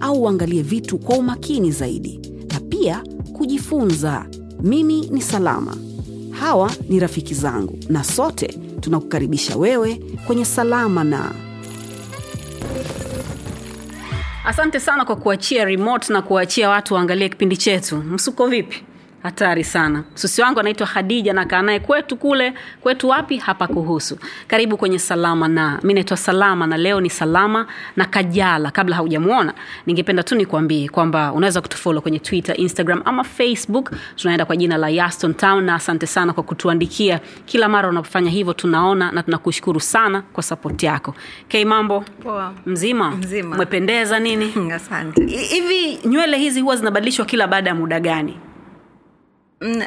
au uangalie vitu kwa umakini zaidi, na pia kujifunza. Mimi ni Salama, hawa ni rafiki zangu, na sote tunakukaribisha wewe kwenye Salama na Asante sana kwa kuachia remote na kuachia watu waangalie kipindi chetu. Msuko vipi? Hatari sana. Susi wangu anaitwa Hadija nakaa naye kwetu kule. Kwetu wapi? Hapa kuhusu. Karibu kwenye Salama na. mi naitwa Salama na leo ni Salama na Kajala. Kabla haujamwona ningependa tu nikuambie kwamba unaweza kutufolo kwenye Twitter, Instagram ama Facebook. Tunaenda kwa jina la Yaston Town na asante sana kwa kutuandikia. Kila mara unapofanya hivyo tunaona na tunakushukuru sana kwa sapoti yako. k mambo? Poa. Mzima? Mzima. Umependeza nini? asante hivi nywele hizi huwa zinabadilishwa kila baada ya muda gani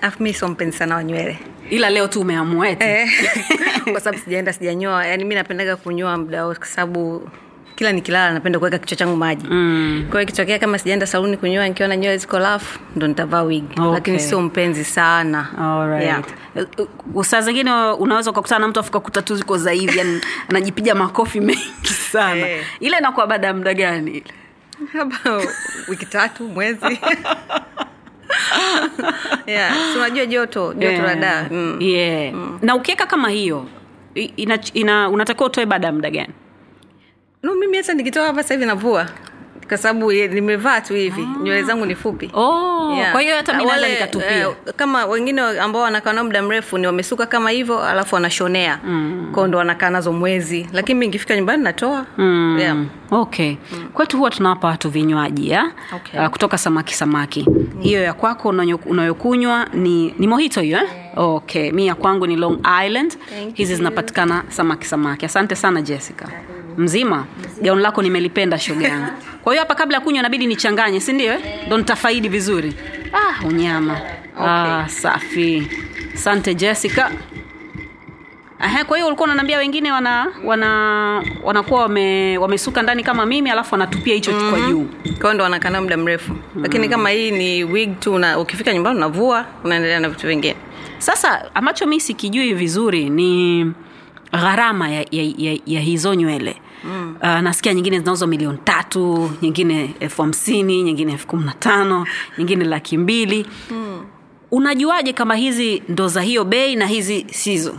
afu mi sio mpenzi sana wa nywele ila leo tu umeamua eti Eh, kwa sababu sijaenda sijanyoa yani mi napendaga kunyoa muda wote kwa sababu kila nikilala napenda kuweka kichwa changu maji mm. kwa hiyo ikitokea kama sijaenda saluni kunyoa nikiona nywele ziko lafu ndo nitavaa wig Okay. lakini sio mpenzi sana Alright. Yeah. Saa zingine unaweza ukakutana na mtu afukakuta tu ziko za yani anajipiga makofi mengi sana Eh. ile inakuwa baada ya muda gani ile wiki tatu mwezi yeah. unajua joto joto la daa mm. yeah. na ukiweka kama hiyo ina, ina, unatakiwa utoe baada ya muda gani no mimi hata nikitoka hapa sasa hivi navua kwa sababu nimevaa tu hivi. Nywele zangu ni fupi. Oh, Yeah. kwa hiyo hata mi naweza nikatupia. eh, kama wengine ambao wanakaa nao muda mrefu ni wamesuka kama hivyo alafu wanashonea. Mm. kwao ndo wanakaa nazo mwezi. Lakini mi nikifika nyumbani natoa. Mm. yeah. okay. Kwetu huwa tunawapa watu vinywaji Okay. uh, kutoka samaki samaki. Hiyo ya kwako unayokunywa ni, ni mohito hiyo eh? okay. Mi ya kwangu ni long island. Thank hizi zinapatikana samaki samaki. Asante sana jessica mzima. Gauni lako nimelipenda shoga yangu. Kwa hiyo hapa kabla ya kunywa inabidi nichanganye si ndio eh? ndo nitafaidi vizuri. Ah unyama. Ah, safi. Sante jessica. Aha, kwa hiyo ulikuwa unaniambia wengine wana wana wanakuwa wame, wamesuka ndani kama mimi alafu wanatupia hicho mm-hmm. kwa juu. Kwao ndo wanakanao muda mrefu. Mm. lakini kama hii ni wig tu una, ukifika nyumbani unavua unaendelea na vitu vingine. Sasa ambacho mi sikijui vizuri ni gharama ya, ya, ya, ya hizo nywele mm. uh, nasikia nyingine zinauzwa milioni tatu nyingine elfu hamsini nyingine elfu kumi na tano nyingine laki mbili mm. unajuaje kama hizi ndo za hiyo bei na hizi sizo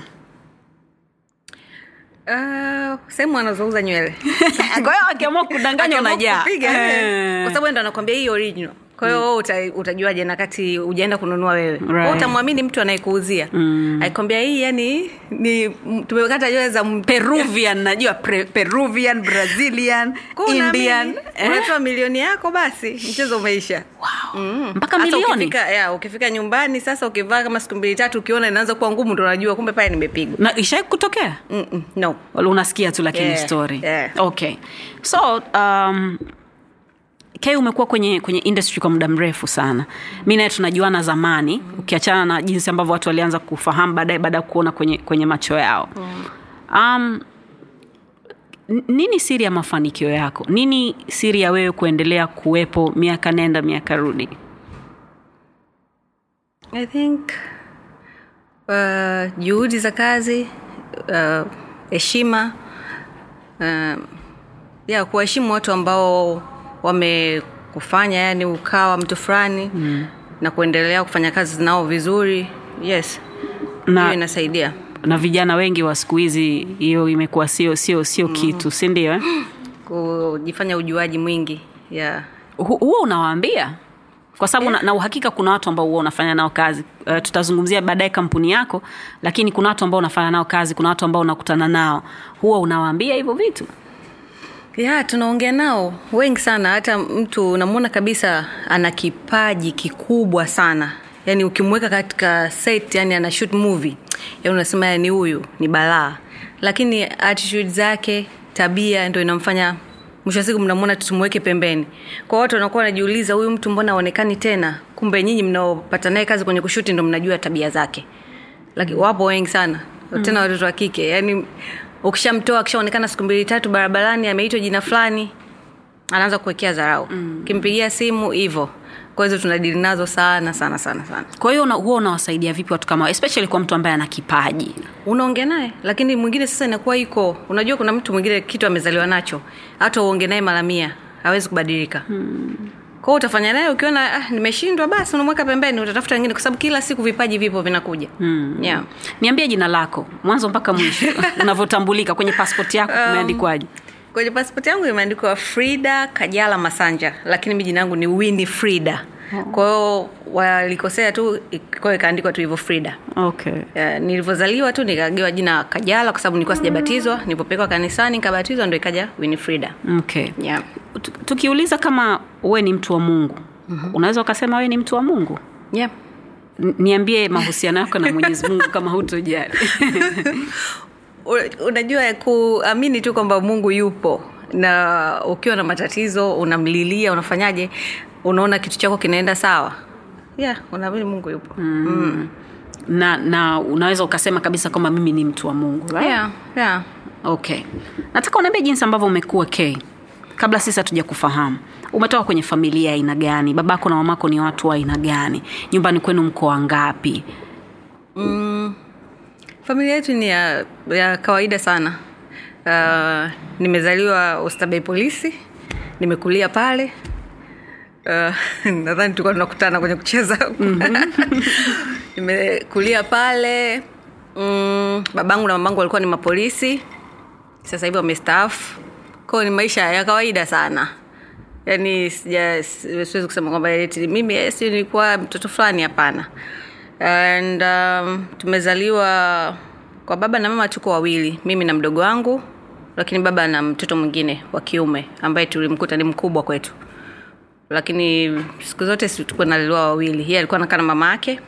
Uh, sehemu anazouza nywele kwa hiyo akiamua kudanganya unajaa. Eh. kwa sababu ndo anakwambia hii original kwa hiyo uta, utajuaje na kati ujaenda kununua wewe Right. Utamwamini mtu anayekuuzia mm. aikwambia hii yani ni tumekata nywele za peruvian najua pre, peruvian brazilian indian unatoa eh? milioni yako basi mchezo umeisha wow. Mm. mpaka milioni ukifika, ya, ukifika nyumbani sasa ukivaa kama siku mbili tatu ukiona inaanza kuwa ngumu ndo unajua kumbe pale nimepigwa na ishai kutokea Mm-mm, no unasikia tu lakini Yeah, story yeah. okay so um, k umekuwa kwenye kwenye industry kwa muda mrefu sana. Mi naye tunajuana zamani. Ukiachana na jinsi ambavyo watu walianza kufahamu baadaye baada ya kuona kwenye, kwenye macho yao. Um, nini siri ya mafanikio yako? Nini siri ya wewe kuendelea kuwepo miaka nenda miaka rudi? I think uh, juhudi za kazi uh, heshima uh, ya kuwaheshimu watu ambao wamekufanya yani ukawa mtu fulani mm. na kuendelea kufanya kazi nao vizuri yes Na- hiyo inasaidia na vijana wengi wa siku hizi hiyo imekuwa sio sio sio mm. kitu si ndio eh? kujifanya ujuaji mwingi yeah. Hu- huwa unawaambia kwa sababu yeah. na, na uhakika kuna watu ambao huwa unafanya nao kazi uh, tutazungumzia baadaye kampuni yako lakini kuna watu ambao unafanya nao kazi kuna watu ambao unakutana nao huwa unawaambia hivyo vitu ya tunaongea nao wengi sana. Hata mtu unamwona kabisa ana kipaji kikubwa sana. Yani ukimweka katika set yani ana shoot movie yani unasema yani huyu ni balaa. Lakini attitude zake tabia ndo inamfanya mwisho wa siku mnamwona tumweke pembeni. Kwa watu wanakuwa wanajiuliza huyu mtu mbona aonekani tena? Kumbe nyinyi mnaopata naye kazi kwenye kushuti ndo mnajua tabia zake. Lakini wapo wengi sana. Tena watoto wa kike. Yani ukishamtoa akishaonekana siku mbili tatu barabarani ameitwa jina fulani anaanza kuwekea dharau. Mm. kimpigia simu hivo kwa hizo tunadili nazo sana sana sana sana. Kwa hiyo huwa unawasaidia vipi watu kama especially kwa mtu ambaye ana kipaji? Unaongea naye lakini mwingine sasa inakuwa iko unajua kuna mtu mwingine kitu amezaliwa nacho hata uonge naye mara mia hawezi kubadilika. Hmm. Kwao utafanya naye ukiona ah, nimeshindwa basi unamweka pembeni utatafuta wengine kwa sababu kila siku vipaji vipo vinakuja hmm. yeah. niambie jina lako mwanzo mpaka mwisho unavyotambulika kwenye paspoti yako kumeandikwaje kwenye paspoti yangu imeandikwa frida kajala masanja lakini mi jina yangu ni wini frida kwa hiyo walikosea tu kwao ikaandikwa tu hivyo frida. Okay. Uh, nilivyozaliwa tu nikagewa jina kajala kwa sababu nilikuwa sijabatizwa. Nilipopekwa kanisani nikabatizwa ndo ikaja winifrida okay. Yeah. Tukiuliza kama we ni mtu wa mungu mm-hmm. unaweza ukasema we ni mtu wa mungu? Yeah. N- niambie mahusiano yako na mwenyezi mungu kama hutojali. Unajua kuamini tu kwamba mungu yupo na ukiwa na matatizo unamlilia unafanyaje unaona kitu chako kinaenda sawa? Yeah unaamini mungu yupo. Mm. Mm. na na unaweza ukasema kabisa kwamba mimi ni mtu wa mungu right? Yeah, yeah. okay. Nataka unaambia jinsi ambavyo umekuwa k kabla sisi hatuja kufahamu umetoka kwenye familia ya aina gani? Babako na mamako ni watu wa aina gani? Nyumbani kwenu mko wangapi? Familia yetu ni ya, ya kawaida sana uh, nimezaliwa ostabei polisi nimekulia pale. Uh, nadhani tulikuwa tunakutana kwenye kucheza. Nimekulia pale. Mm, babangu na mamangu walikuwa ni mapolisi. Sasa hivi wamestaafu. Kwao ni maisha ya kawaida sana. Yaani si- siwezi kusema kwamba mimi eh, si nilikuwa mtoto fulani hapana. And um, tumezaliwa kwa baba na mama tuko wawili mimi na mdogo wangu lakini baba na mtoto mwingine wa kiume ambaye tulimkuta ni mkubwa kwetu. Lakini siku zote tulikuwa nalelewa wawili yeye alikuwa nakaa na mama yake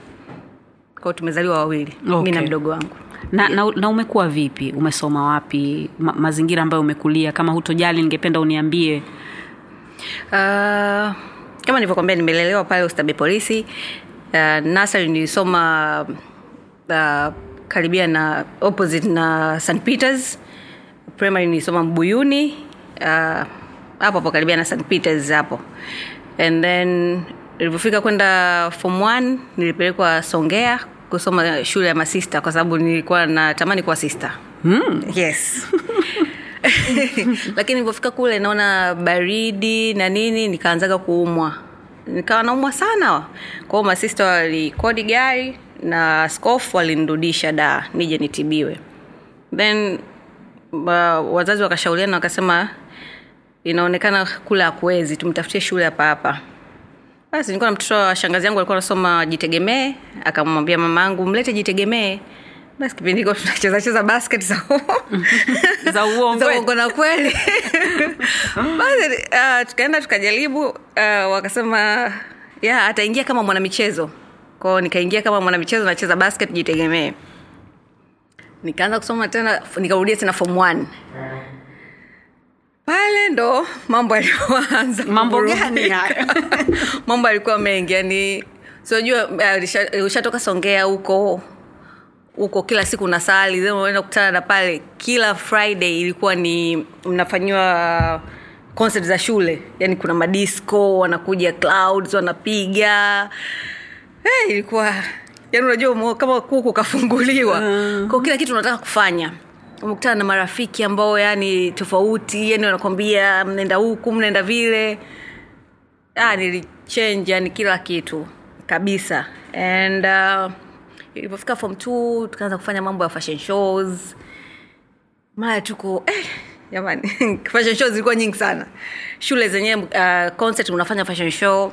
kwao tumezaliwa wawili okay. mi na mdogo wangu. Na, na, na umekuwa vipi? Umesoma wapi? Ma, mazingira ambayo umekulia kama hutojali ningependa uniambie. Uh, kama nilivyokwambia nimelelewa pale ustabe polisi uh, nasari nilisoma uh, karibia na opposite na st peters. Primary nilisoma mbuyuni uh, hapo hapo karibia na st peters hapo. And then nilivyofika kwenda form one nilipelekwa songea kusoma shule ya masista kwa sababu nilikuwa natamani kuwa sister. Mm. yes. Lakini nilivyofika kule naona baridi na nini nikaanzaga kuumwa. Nikawa naumwa sana. Kwao masista walikodi gari na skofu walinirudisha da nije nitibiwe. Then uh, wazazi wakashauriana wakasema inaonekana kule hakuwezi tumtafutie shule hapa hapa. Basi nilikuwa na mtoto wa shangazi yangu alikuwa anasoma jitegemee akamwambia mama yangu mlete jitegemee. Basi kipindi hiko tunacheza cheza basket za za za uongo na kweli. Basi uh, tukaenda tukajaribu uh, wakasema ya ataingia kama mwanamichezo kwao nikaingia kama mwanamichezo nacheza basket jitegemee nikaanza kusoma tena nikarudia tena form one. Pale ndo mambo yalioanza Mambo gani mambo yalikuwa mengi yani siojua uh, ushatoka songea huko huko kila siku unasali then unaenda kukutana na pale kila friday ilikuwa ni mnafanyiwa concert za shule. Yani kuna madisco wanakuja clouds wanapiga hey, ilikuwa yani unajua kama kuku kafunguliwa. Mm. kwa kila kitu unataka kufanya. Umekutana na marafiki ambao yani tofauti yani wanakwambia mnaenda huku mnaenda vile. Ah, nilichange yani kila kitu kabisa. And uh, ilipofika form t tukaanza kufanya mambo ya fashion shows. Mara tuko eh, jamani fashion shows zilikuwa nyingi sana. Shule zenyewe uh, concert unafanya fashion show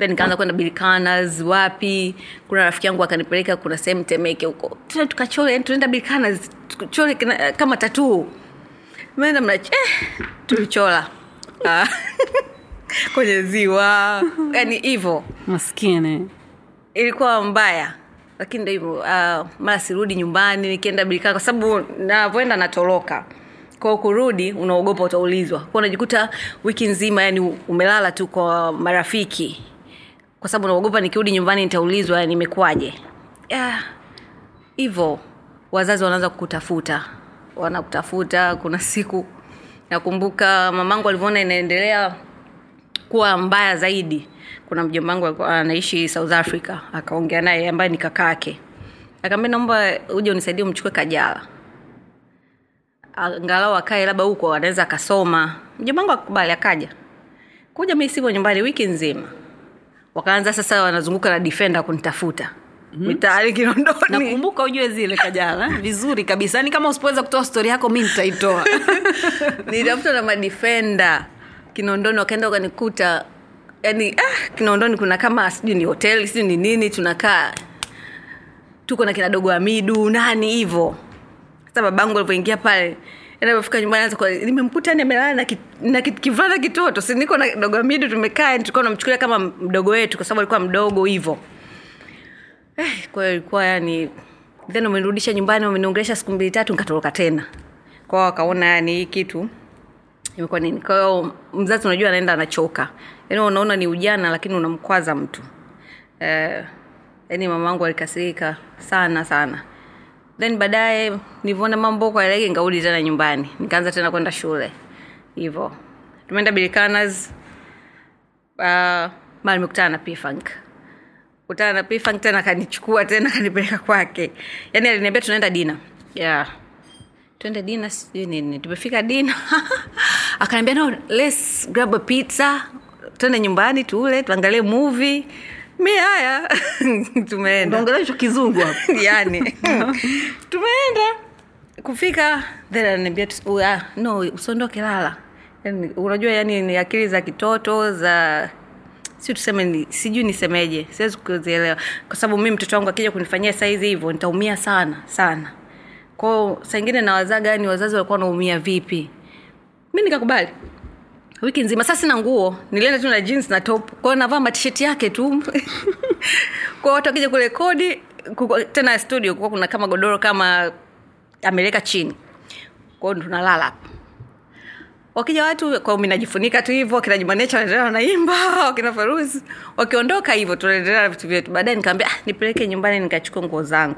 then nikaanza kwenda bilkanas wapi? Kuna rafiki yangu akanipeleka kuna sehemu temeke huko. Tuna tukachole yani tunaenda bilkanas tuchole kina- kama tatuu meenda mnach eh, tulichola Ah, kwenye ziwa. Yani hivo maskini. Ilikuwa mbaya. Lakini ndo hivyo uh, mara sirudi nyumbani nikienda bilikana kwa sababu navyoenda natoroka. Kwao kurudi unaogopa utaulizwa. Kwa unajikuta wiki nzima yani umelala tu kwa marafiki kwa sababu naogopa nikirudi nyumbani nitaulizwa nimekuwaje? Yeah. wazazi wanaanza kukutafuta. Wanakutafuta kuna siku nakumbuka mamangu alivyoona inaendelea kuwa mbaya zaidi. Kuna mjomba wangu anaishi south africa akaongea naye ambaye ni kakake akaambia naomba uje unisaidie umchukue kajala. Angalau akae labda huko anaweza akasoma. Mjomba wangu akubali akaja. Kuja mi sipo nyumbani wiki nzima wakaanza sasa wanazunguka na defender kunitafuta. Mm-hmm. mitaani kinondoni. Nakumbuka ujue zile kajala. Vizuri kabisa. Yani kama usipoweza kutoa stori yako mi nitaitoa. Nitafuta na madifenda kinondoni wakaenda wakanikuta. Yani ah, kinondoni kuna kama sijui ni hoteli sijui ni nini tunakaa. Tuko na kina dogo amidu nani hivo sasa babangu alivyoingia pale anapofika nyumbani anza nimemkuta ni amelala na, ki, kitoto. Si niko na dogo amidu tumekaa tulikuwa namchukulia kama mdogo wetu kwa sababu alikuwa mdogo hivo eh, kwa ilikuwa yani then umenirudisha nyumbani umeniongelesha siku mbili tatu nikatoroka tena. Kwao wakaona yani hii kitu imekuwa nini. Kwa mzazi unajua anaenda anachoka. Yaani unaona ni ujana lakini unamkwaza mtu. Eh, yaani mamangu alikasirika sana sana then baadaye nilivyoona mambo kwa yalege nikarudi tena nyumbani. Nikaanza tena kwenda shule. Hivyo. Tumeenda bilikanas uh, mara nimekutana na pfunk kutana na pfunk tena akanichukua tena kanipeleka kwake. Yaani aliniambia tunaenda dina yeah. Twende dina sijui nini. Tumefika dina akaniambia no let's grab a pizza. Twende nyumbani tule tuangalie movie mi haya. Tumeenda. Unaongelea hicho kizungu hapo yani tumeenda. Kufika then ananiambia ah, no usiondoke lala. Yani, unajua yani ni akili za kitoto za si tuseme ni, sijui nisemeje siwezi kuzielewa. Kwa sababu mi mtoto wangu akija kunifanyia saizi hivyo nitaumia sana sana. Kwao saingine nawazaga yani wazazi walikuwa wanaumia vipi? Mi nikakubali wiki nzima. Sasa sina nguo. Nilienda tu na jeans na top. Kwao navaa matisheti yake tu. Kwao watu wakija kurekodi tena studio kuwa kuna kama godoro kama ameleka chini. Kwao tunalala hapo. Wakija watu kwa mi najifunika tu hivyo wakina jumanecha wanaendelea wanaimba wakina feruzi wakiondoka hivyo tunaendelea na vitu vyetu. Baadaye nikaambia ah, nipeleke nyumbani nikachukua nguo zangu.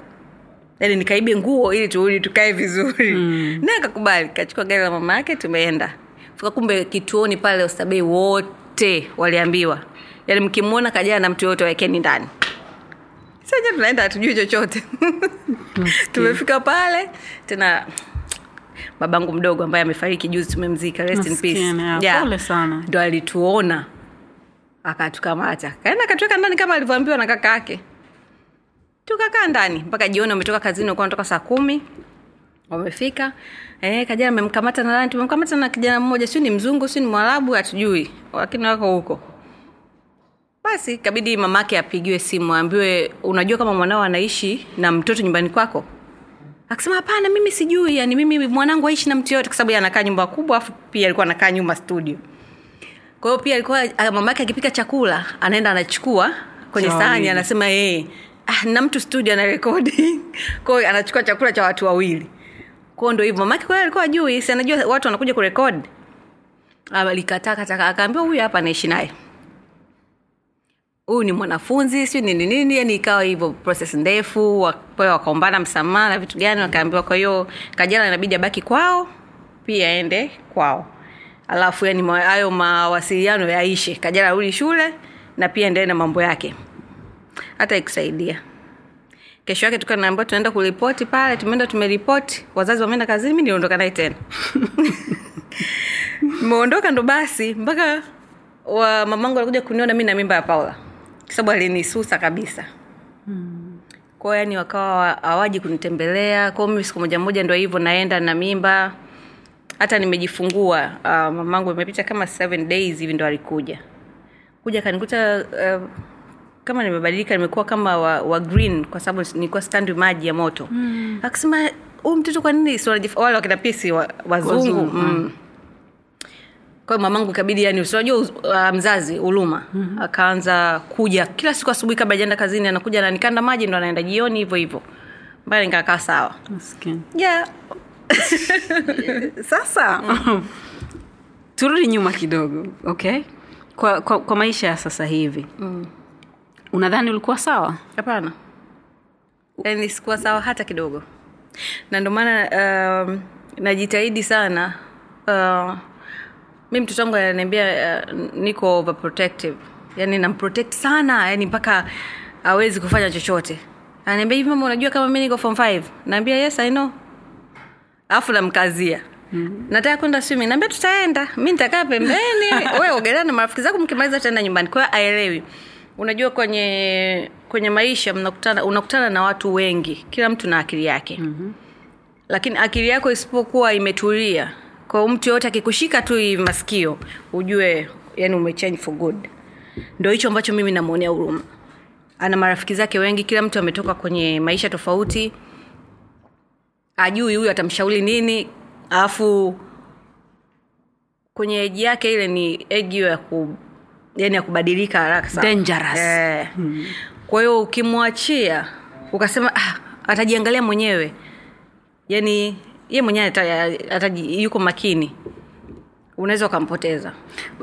Yani nikaibe nguo ili turudi tukae vizuri. Mm. naye akakubali. Kachukua gari la mama yake tumeenda fika kumbe kituoni pale ostabei wote waliambiwa. Yani mkimwona kajaa na mtu yoyote waekeni ndani. Sasa tunaenda hatujui chochote. Tumefika pale tena babangu mdogo ambaye amefariki juzi tumemzika rest in peace. ah, Yeah. sana. ndo alituona akatukamata. Kaenda akatuweka ndani kama alivyoambiwa na kaka yake. Tukakaa ndani mpaka jioni umetoka kazini ukuwa natoka saa kumi wamefika. Eh, kajana amemkamata na nani? Tumemkamata na kijana mmoja sio ni mzungu sio ni mwarabu hatujui. Lakini wako huko. Basi kabidi mamake apigiwe simu aambiwe unajua kama mwanao anaishi na mtoto nyumbani kwako? Akasema hapana mimi sijui. Yani mimi mwanangu aishi na mtu yoyote kwa sababu anakaa nyumba kubwa afu pia alikuwa anakaa nyumba studio. Kwa hiyo pia alikuwa mamake akipika chakula anaenda anachukua kwenye sahani anasema yeye ah, na mtu studio anarekodi kwa hiyo anachukua chakula cha watu wawili kwao ndo hivyo. Mamake kwa hiyo alikuwa ajui si anajua watu wanakuja kurekodi alikataa kataka akaambiwa huyu hapa anaishi naye. Huyu ni mwanafunzi siu nini nini yani ikawa hivyo proses ndefu wa- kwa wakaombana msamaha na vitu gani wakaambiwa. Kwa hiyo kajala inabidi abaki kwao pia aende kwao. Alafu yani hayo mawasiliano yaishe. Kajala arudi shule na pia endelee na mambo yake. Hata ikusaidia kesho yake tukaa naambia tunaenda kuripoti pale tumeenda tumeripoti wazazi wameenda kazini mi niliondoka naye tena. Meondoka ndo basi mpaka wa mamangu alikuja kuniona mi na mimba ya paula. Kwa sababu alinisusa kabisa. Kwao yani wakawa hawaji kunitembelea. Kwao mimi siku moja moja ndo hivyo naenda na mimba. Hata nimejifungua uh, mamangu imepita kama seven days hivi ndo alikuja. Kuja akanikuta uh, kama nimebadilika nimekuwa kama wa, wa green kwa sababu nilikuwa standwi maji ya moto mm. akasema huu mtoto kwa nini wale wakina pisi wa, wazungu, Wazungu, mm. kwa hiyo mamangu ikabidi yani unajua uh, mzazi huruma mm-hmm. akaanza kuja kila siku asubuhi kabla ajaenda kazini anakuja ananikanda maji ndo anaenda jioni hivyo hivyo mpaka nikakaa sawa yeah. sasa turudi nyuma kidogo okay kwa, kwa, kwa maisha ya sasa hivi mm. Unadhani ulikuwa sawa? Hapana. Yaani sikuwa sawa hata kidogo. Na ndio maana um, najitahidi sana uh, mi mtoto wangu ananiambia uh, niko overprotective. Yaani namprotect sana yani mpaka awezi kufanya chochote. Ananiambia hivi mama unajua kama mi niko form five? Naambia yes i know. Alafu namkazia. Mm-hmm. nataka kwenda swimming. Naambia tutaenda. Mi nitakaa pembeni. We ogelea na marafiki zako mkimaliza tutaenda nyumbani. Kwa aelewi unajua kwenye kwenye maisha mnakutana unakutana na watu wengi. Kila mtu na akili yake. Mm-hmm. lakini akili yako isipokuwa imetulia kwa mtu yoyote akikushika tu masikio ujue yani umechange for good. Ndo hicho ambacho mimi namwonea huruma ana marafiki zake wengi kila mtu ametoka kwenye maisha tofauti. Ajui huyu atamshauri nini alafu kwenye eji yake ile ni eji ya ku yani ya kubadilika haraka sana Dangerous. eh. hmm. kwa hiyo ukimwachia ukasema ah, atajiangalia mwenyewe yani ye mwenyewe yuko makini unaweza ukampoteza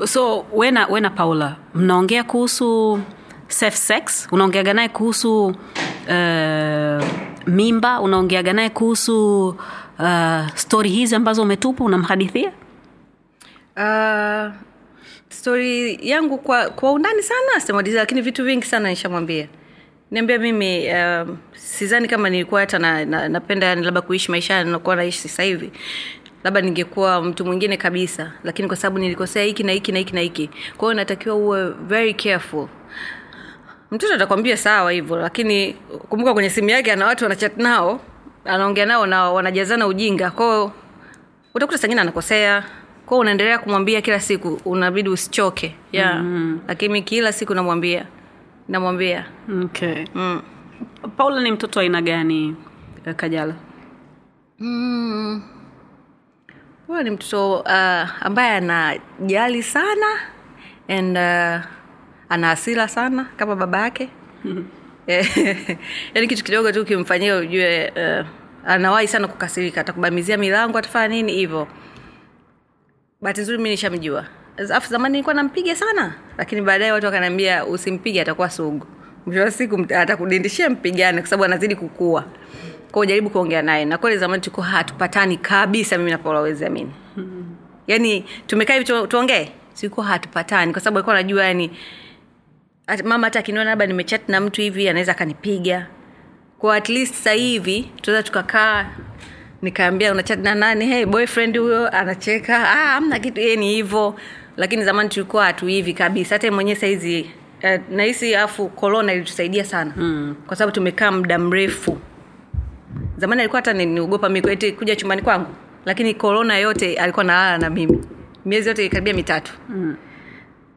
so wena wena paula mnaongea kuhusu safe sex unaongeaga naye kuhusu uh, mimba unaongeaga naye kuhusu uh, stori hizi ambazo umetupa unamhadithia uh, stori yangu kwa kwa undani sana sitamaliza lakini vitu vingi sana nishamwambia. Niambia mimi um, sizani kama nilikuwa hata na, na, napenda yani labda kuishi maisha nakuwa naishi sasa labda ningekuwa mtu mwingine kabisa lakini kwa sababu nilikosea hiki na hiki na hiki na hiki. Kwa hiyo natakiwa uwe very careful. Mtoto atakwambia sawa hivyo lakini kumbuka kwenye simu yake ana watu wanachat nao anaongea nao na wanajazana ujinga. Kwao utakuta sangine anakosea kwao unaendelea kumwambia kila siku unabidi usichoke yeah. mm-hmm. lakini kila siku namwambia namwambia okay. mm. paula ni mtoto aina gani eh, kajala mm. ni mtoto uh, ambaye anajali sana and uh, ana hasira sana kama baba yake yaani kitu kidogo tu ukimfanyia ujue uh, anawahi sana kukasirika atakubamizia milango atafanya nini hivyo bahati nzuri mi nishamjua. Afu zamani nilikuwa nampiga sana lakini baadaye watu wakaniambia usimpige atakuwa sugu. Mwisho wa siku atakudindishia mpigane kwa sababu anazidi kukua. Kwao jaribu kuongea naye. Na kweli zamani tulikuwa hatupatani kabisa mimi na amini yaani tumekaa hivi tu- tuongee? Tulikuwa hatupatani kwa sababu alikuwa anajua yani at- mama hata akiniona labda nimechat na mtu hivi anaweza akanipiga. Kwa at least hivi tunaweza tukakaa nikaambia unachat na nani? Hey, boyfriend huyo anacheka. Ah, amna kitu. Ye ni hivyo. Lakini zamani tulikuwa hatu hivi kabisa. Hata mwenyewe sahizi eh, nahisi afu korona ilitusaidia sana. Mm. kwa sababu tumekaa muda mrefu. Zamani alikuwa hata niogopa mi kuja chumbani kwangu. Lakini korona yote alikuwa nalala na mimi. Miezi yote karibia mitatu. Mm.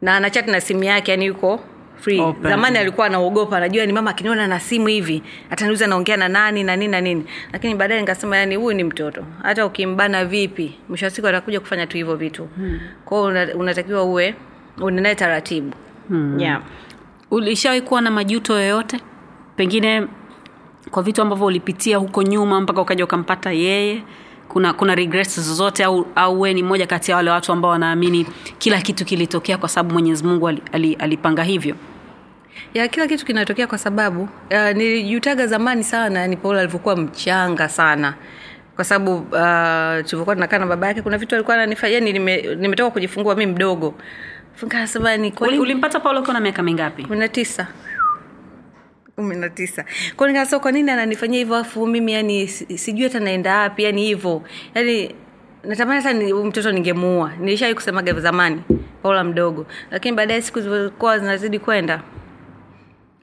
na anachati na simu yake yani yuko free Open. zamani alikuwa anaogopa anajua ni mama akiniona na simu hivi ataniuza naongea na nani na nini na nini lakini baadaye nikasema yani huyu ni mtoto hata ukimbana vipi mwisho wa siku atakuja kufanya tu hivyo vitu hmm. kwao una, unatakiwa uwe unenaye taratibu hmm. yeah. ulishawahi kuwa na majuto yoyote pengine kwa vitu ambavyo ulipitia huko nyuma mpaka ukaja ukampata yeye kuna kuna regrets zozote au au we ni mmoja kati ya wale watu ambao wanaamini kila kitu kilitokea kwa sababu mwenyezi mungu ali, ali, alipanga hivyo ya kila kitu kinatokea kwa sababu uh, nilijutaga zamani sana ni paul alivyokuwa mchanga sana. Kwa sababu uh, tulivyokuwa tunakaa na baba yake kuna vitu alikuwa ananifanyia yani nime, nimetoka kujifungua mi mdogo. Ni ulimpata paulo ukiwa na miaka mingapi? Kumi na tisa. Kumi na tisa. Kwao nikasema kwa nini ananifanyia hivyo afu mimi yani sijui hata naenda wapi yani hivyo. Yani natamani hata ni, mtoto ningemuua. Nilishawai kusemaga zamani paula mdogo. Lakini baadaye siku zilivyokuwa zinazidi kwenda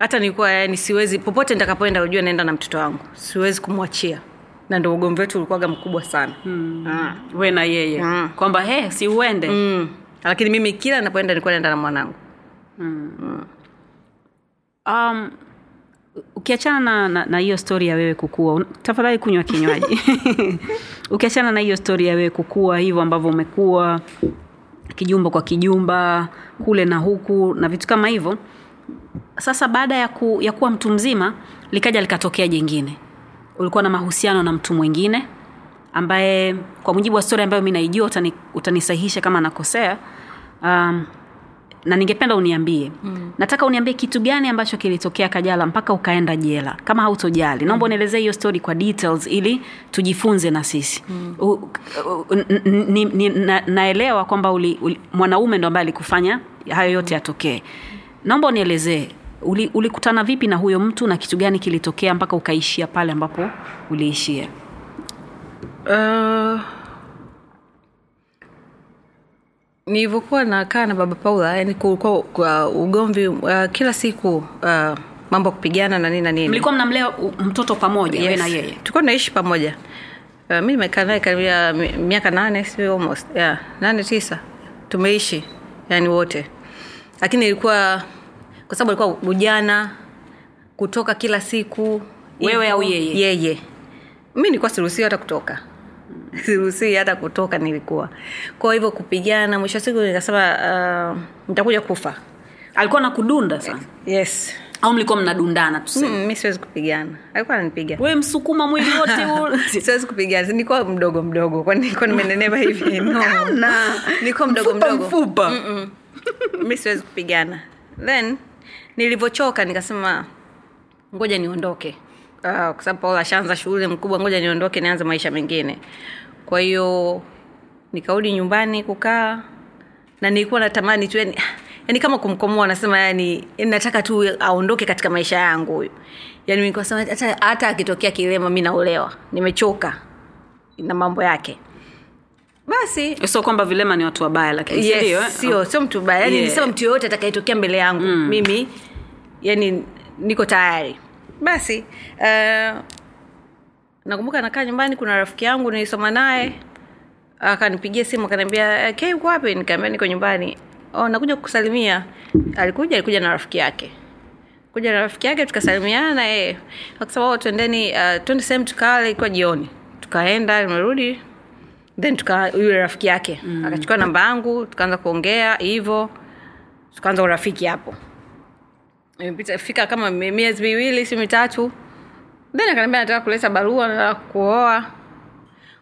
hata nilikuwa yani siwezi popote nitakapoenda ujue naenda na mtoto wangu. Siwezi kumwachia. Na ndo ugomvi wetu ulikuwaga mkubwa sana. Mm. ah. we na yeye. Mm. kwamba he si uende? Mm. lakini mimi kila napoenda nilikuwa naenda na mwanangu. Um, ukiachana na, na, na hiyo stori ya wewe kukua tafadhali kunywa kinywaji. Ukiachana na hiyo stori ya wewe kukua hivyo ambavyo umekuwa kijumba kwa kijumba kule na huku na vitu kama hivyo sasa baada ya, ku, ya kuwa mtu mzima likaja likatokea jingine. Ulikuwa na mahusiano na mtu mwingine ambaye kwa mujibu wa stori ambayo mi naijua utani, utanisahihisha kama nakosea um, na ningependa uniambie. Mm. nataka uniambie kitu gani ambacho kilitokea kajala mpaka ukaenda jela kama hautojali. Naomba unielezee hiyo story kwa details ili tujifunze na sisi. Mm. u, u, n- n- ni, ni, na, naelewa kwamba uli, uli, mwanaume ndo ambaye alikufanya hayo yote yatokee naomba unielezee uli- ulikutana vipi na huyo mtu na kitu gani kilitokea mpaka ukaishia pale ambapo uliishia? Uh, nilivyokuwa nakaa na baba paula yani kulikuwa kwa ugomvi uh, kila siku uh, mambo ya kupigana na nini na nini. Mlikuwa mnamlea mtoto pamoja yes. na yeye? Tulikuwa tunaishi pamoja. Uh, mi nimekaa naye karibia miaka nane si almost yeah, nane tisa. Tumeishi yani wote lakini ilikuwa kwa sababu alikuwa ujana kutoka kila siku Wewe au yeye? yeye. Mi nilikuwa siruhusiwi hata kutoka. Siruhusiwi hata kutoka nilikuwa. Kwa hivyo kupigana mwisho wa siku nikasema uh, nitakuja kufa. Alikuwa na kudunda sana? Yes. Au mlikuwa mnadundana tuseme mm, siwezi kupigana. Alikuwa ananipiga. We msukuma mwili wote siwezi kupigana. Nilikuwa mdogo mdogo. Kwani nilikuwa nimeneneva hivi? No. nilikuwa mdogo mdogo. mfupa. Mm-mm. Mi siwezi kupigana. Then nilivyochoka nikasema ngoja niondoke. Uh, kwa sababu paul ashaanza shughuli mkubwa ngoja niondoke nianze maisha mengine. Kwa hiyo nikarudi nyumbani kukaa na nilikuwa natamani tu yani, yani kama kumkomoa nasema yani, nataka tu aondoke katika maisha yangu. Huyu yani hata akitokea kilema mi naolewa. Nimechoka na mambo yake basi. Sio kwamba vilema ni watu wabaya lakini si ndio, eh? yes, sio sio mtu baya yani Yeah. nisema mtu yoyote atakayetokea mbele yangu mm. mimi yani niko tayari. Basi uh, nakumbuka nakaa nyumbani kuna rafiki yangu nilisoma naye akanipigia simu akaniambia k uko wapi? Nikaambia niko nyumbani. Oh, nakuja kukusalimia. Alikuja alikuja na rafiki yake. Kuja na rafiki yake tukasalimiana na yeye akasema tuendeni uh, twende sehemu tukale ilikuwa jioni. Tukaenda nimerudi then tuka yule rafiki yake. Mm. akachukua namba yangu tukaanza kuongea hivyo tukaanza urafiki hapo. Fika kama miezi miwili si mitatu. Then akaniambia nataka kuleta barua nataka kuoa.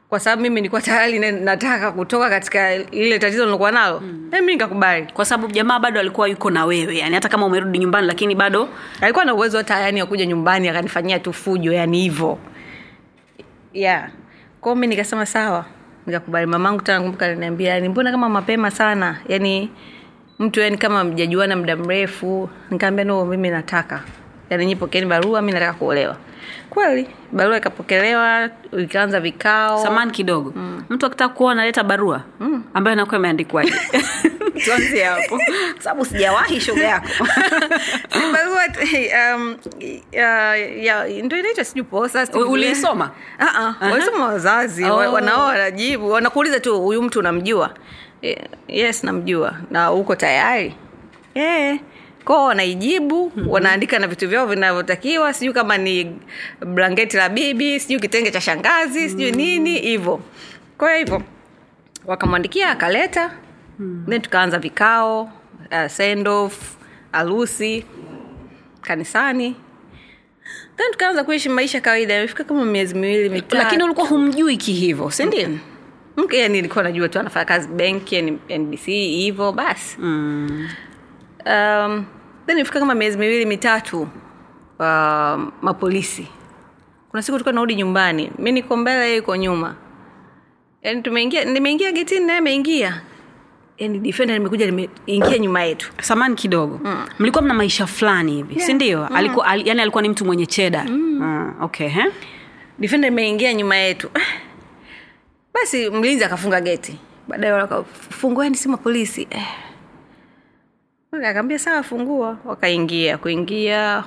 Kwa sababu mimi nilikuwa tayari nataka kutoka katika ile tatizo nilokuwa nalo. Mm. mi nikakubali. Kwa sababu jamaa bado alikuwa yuko na wewe yani hata kama umerudi nyumbani lakini bado alikuwa na uwezo hata yani akuja nyumbani akanifanyia tu fujo yani hivo. Yeah. Kwao mi nikasema sawa nikakubali mamangu tena nakumbuka aliniambia yani mbona kama mapema sana? Yani mtu yani kama mjajuana muda mrefu. Nikaambia no mimi nataka. Yani nyipokeeni barua mi nataka kuolewa. Kweli barua ikapokelewa ikaanza vikao. Samani kidogo. Mm. mtu akitaka kuoa analeta barua? Mm. ambayo inakuwa imeandikwaje? Tuanzie hapo. Sababu sijawahi shoga yako um, ya, ya, ndo inaitwa sijui uliisoma? Ah, ah, walisoma wazazi Oh. oh. wanajibu wanakuuliza tu huyu mtu unamjua yes namjua na uko tayari yeah kwao wanaijibu mm-hmm. wanaandika na vitu vyao vinavyotakiwa sijui kama ni blanketi la bibi sijui kitenge cha shangazi sijui nini hivyo kwa hivyo wakamwandikia akaleta mm. then tukaanza vikao uh, sendof harusi kanisani. Then tukaanza kuishi maisha kawaida imefika kama miezi miwili mitatu. Lakini ulikuwa humjui kihivo sindio Mke yani nilikuwa najua tu anafanya kazi benki nbc hivo basi. Mm. um, then ilifika kama miezi miwili mitatu uh, mapolisi. Kuna siku tulikuwa narudi nyumbani mi niko mbele iko yuko nyuma. Yani tumeingia nimeingia getini naye ameingia yani defender limekuja limeingia nyuma yetu samani kidogo mm. mlikuwa mna maisha fulani hivi yeah. sindio mm. alikuwa, al, yani alikuwa ni mtu mwenye cheda mm. mm. okay he? defender imeingia nyuma yetu basi mlinzi akafunga geti baadaye wakafungueni simu polisi eh. akaambia sawa fungua wakaingia kuingia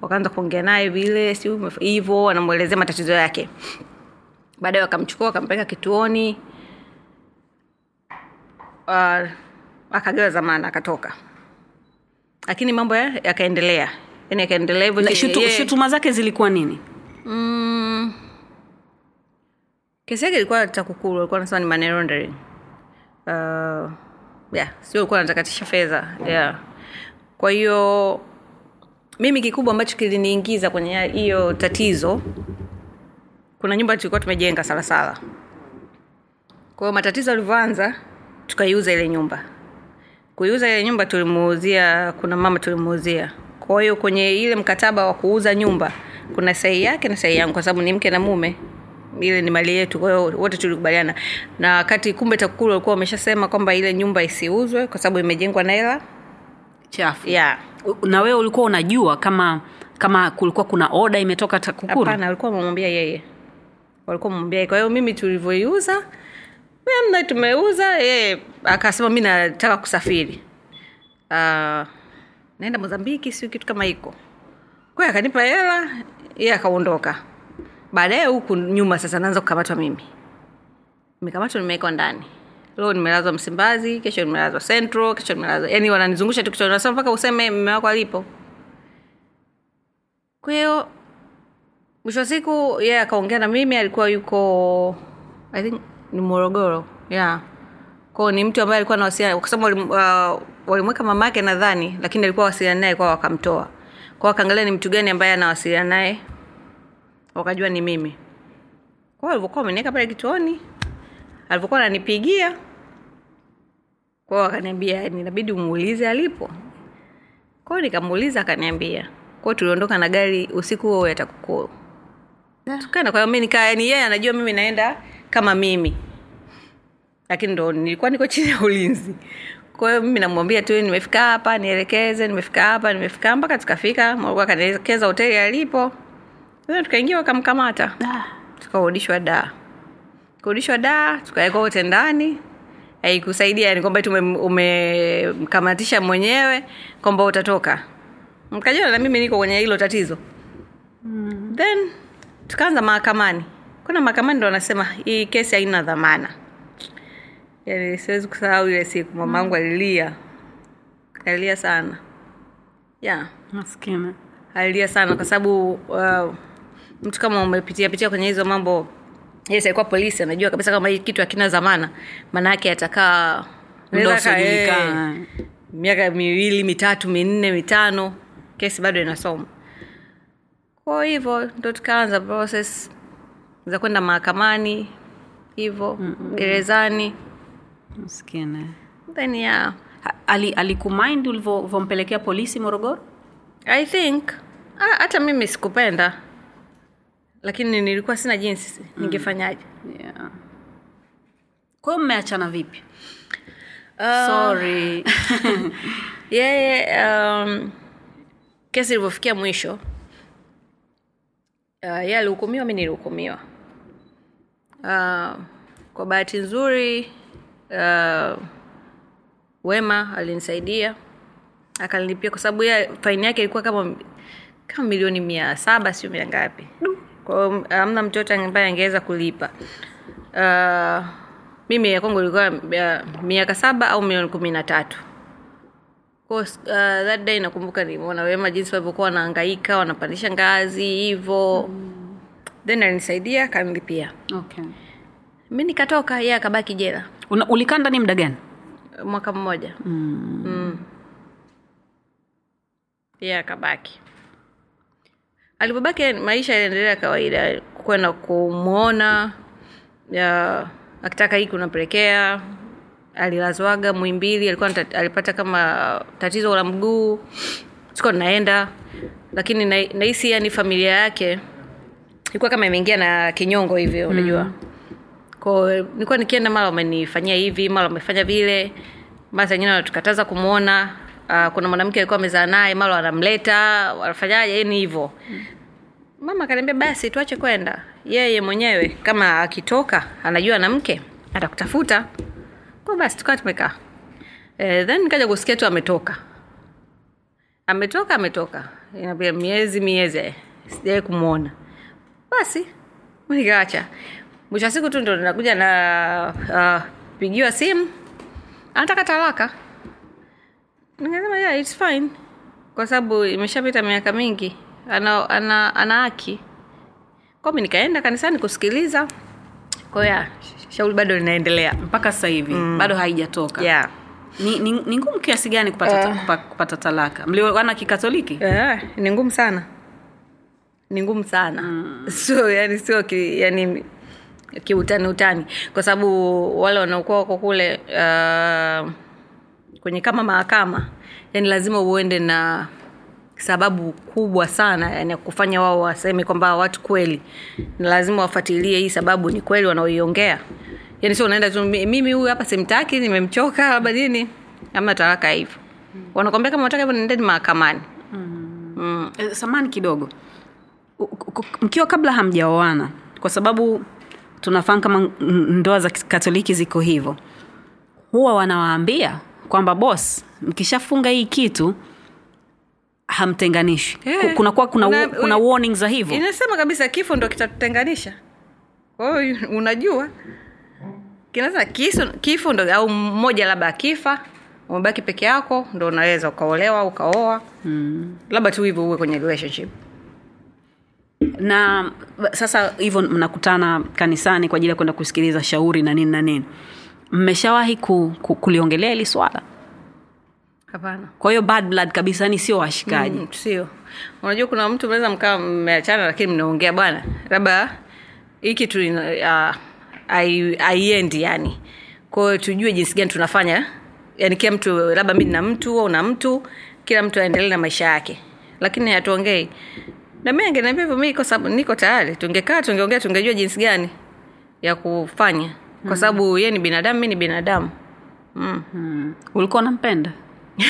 wakaanza kuongea naye vile si umef- hivyo anamwelezea matatizo yake baadaye wakamchukua wakampeleka kituoni uh, akagewa zamana akatoka. Lakini mambo yakaendelea. Yani yakaendelea hivyo shutuma zake zilikuwa nini? Mm. kesi yake ilikuwa takukulu alikuwa anasema ni money laundering. Uh, yeah, sio alikuwa anatakatisha fedha yeah. kwa hiyo mimi kikubwa ambacho kiliniingiza kwenye hiyo tatizo kuna nyumba tulikuwa tumejenga salasala. Kwa hiyo matatizo yalivyoanza tukaiuza ile nyumba. Kuiuza ile nyumba tulimuuzia kuna mama tulimuuzia. Kwa hiyo kwenye ile mkataba wa kuuza nyumba kuna sahi yake na sahi yangu kwa sababu ni mke na mume. Ile ni mali yetu kwa hiyo wote tulikubaliana. Na wakati kumbe takukulu walikuwa wameshasema kwamba ile nyumba isiuzwe kwa sababu imejengwa na hela chafu. Yeah. na wewe ulikuwa unajua kama kama kulikuwa kuna oda imetoka takukuru? Hapana walikuwa wamemwambia yeye. Walikuwa wamemwambia kwa hiyo mimi tulivyoiuza mna tumeuza yeye akasema mi nataka kusafiri. Uh, naenda mozambiki siu kitu kama hiko. Kwayo akanipa hela yeye akaondoka. Baadaye huku nyuma sasa naanza kukamatwa mimi. Mikamatwa nimewekwa ndani. Leo nimelazwa msimbazi kesho nimelazwa central kesho nimelazwa yani wananizungusha tu mpaka useme mme wako alipo. Kwa hiyo mwisho wa siku yeye yeah, akaongea na mimi alikuwa yuko i think ni morogoro. Yeah. Kwao ni mtu ambaye alikuwa nawasiliana kwa sababu uh, walimweka mama yake nadhani lakini alikuwa wasiliana naye kwao wakamtoa. Kwao wakaangalia ni mtu gani ambaye anawasiliana naye. Wakajua ni mimi. Kwao alivyokuwa ameniweka pale kituoni alivyokuwa ananipigia kwao akaniambia inabidi umuulize alipo. Kwao nikamuuliza akaniambia kwao tuliondoka na gari usiku huo ya takukuru tukaenda kwa hiyo mi nikaa yani yeye anajua mimi naenda kama mimi. Lakini ndo nilikuwa niko chini ya ulinzi. Kwa hiyo mimi namwambia tu nimefika hapa nielekeze nimefika hapa nimefika mpaka tukafika akanielekeza hoteli alipo. Tukaingia wakamkamata. Tukarudishwa daa kurudishwa daa tukawekwa wote ndani. Haikusaidia yani kwamba umemkamatisha ume- mwenyewe kwamba utatoka. Mkajua na mimi niko kwenye hilo tatizo. Mm. then tukaanza mahakamani kuna mahakamani ndo wanasema hii kesi haina dhamana. Yani siwezi kusahau ile siku mamangu alilia. Alilia sana. Yeah. Maskini. Alilia sana kwa sababu uh, mtu kama umepitia pitia kwenye hizo mambo yes alikuwa polisi anajua kabisa kama hii kitu hakina zamana maana yake atakaa miaka miwili mitatu minne mitano kesi bado inasoma. Kwa hivyo ndo tukaanza process za kwenda mahakamani hivyo gerezani. Then yeah. Ali alikumind ulivyompelekea polisi morogoro? I think ah, hata mimi sikupenda. Lakini nilikuwa sina jinsi ningefanyaje? Yeah. kwa mmeachana vipi? Uh, sorry. Yeye um, kesi ilivyofikia mwisho uh, yeye alihukumiwa mi nilihukumiwa uh, kwa bahati nzuri uh, wema alinisaidia akanilipia kwa sababu ya faini yake ilikuwa kama kama milioni mia saba sio mia ngapi. Kwao amna amna yote ambaye angeweza kulipa. Uh, mimi ya kwangu ilikuwa uh, miaka saba au milioni kumi na tatu. Course, uh, that day nakumbuka nimeona wema jinsi walivyokuwa wanaangaika wanapandisha ngazi hivyo mm. Then alinisaidia akanilipia. Okay. mi nikatoka yeye akabaki jela. Una, ulikaa ndani muda gani? Mwaka mmoja. Mm. mm. yeye akabaki. Alipobaki maisha yaliendelea kawaida. Kwenda kumwona akitaka hiki unampelekea alilazwaga mwimbili alikuwa alipata kama tatizo la mguu. Sikuwa naenda. Lakini na- nahisi yani familia yake ilikuwa kama imeingia na kinyongo hivyo unajua. Ko nilikuwa nikienda mara wamenifanyia hivi mara wamefanya vile mara zengine wanatukataza kumwona uh, kuna mwanamke alikuwa amezaa naye mara wanamleta wanafanyaje? Yani hivyo. Mama akaniambia basi tuache kwenda. Yeye mwenyewe kama akitoka anajua na mke atakutafuta. Kwa basi tukawa tumekaa. E, then nikaja kusikia tu ametoka. Ametoka ametoka. Inapia miezi miezi sijawai kumwona basi nikaacha mwisho wa siku tu ndo nakuja na uh, pigiwa simu. Anataka talaka. Nikasema yeah, it's fine. Kwa sababu imeshapita miaka mingi. Ana ana ana haki. Kwami nikaenda kanisani kusikiliza. Kwaya shauri bado linaendelea mpaka sasa hivi. Mm. bado haijatoka. Yeah. ni, ni, ni ngumu kiasi gani kupata, Uh. kupa, kupata talaka? Mliana kikatoliki? Yeah, ni ngumu sana ni ngumu sana. Mm. so yani sio ki, yani kiutani utani kwa sababu wale wanaokuwa wako kule uh, kwenye kama mahakama yani lazima uende na sababu kubwa sana yani kufanya wao waseme kwamba watu kweli. Na lazima wafuatilie hii sababu ni kweli wanaoiongea. Yani sio unaenda tu "Mi- mimi huyu hapa simtaki nimemchoka labda nini. Ama taraka hivyo. Wanakwambia kama wataka hivyo nendeni mahakamani. Mm. mm. samani kidogo mkiwa kabla hamjaoana kwa sababu tunafahamu kama ndoa za katoliki ziko hivyo huwa wanawaambia kwamba bos mkishafunga hii kitu hamtenganishwi yeah. kunakuwa kuna, una- kuna warning za hivyo. inasema kabisa kifo ndo kitatutenganisha. Kwa hiyo unajua. Kinasema kifo ndo au mmoja labda akifa umebaki peke yako ndo unaweza ukaolewa ukaoa. Mm. labda tu hivyo uwe kwenye relationship na sasa hivyo mnakutana kanisani kwa ajili ya kwenda kusikiliza shauri na nini na nini. Mmeshawahi ku, ku, kuliongelea hili swala? Hapana. Kwa hiyo bad blood kabisa ni sio washikaji. Mm, sio. Unajua kuna mtu mnaweza mkaa mmeachana lakini mnaongea bwana labda hii kitu haiendi yani. Kwahiyo tujue jinsi gani tunafanya. Yani kila mtu labda mi na mtu au na mtu kila mtu aendelee na maisha yake. Lakini hatuongei na mi angeniambia hivyo mi kwa sababu niko tayari. Tungekaa tungeongea tungejua jinsi gani ya kufanya. Kwa sababu ye ni binadamu mi ni binadamu. Mm. mm. ulikuwa unampenda?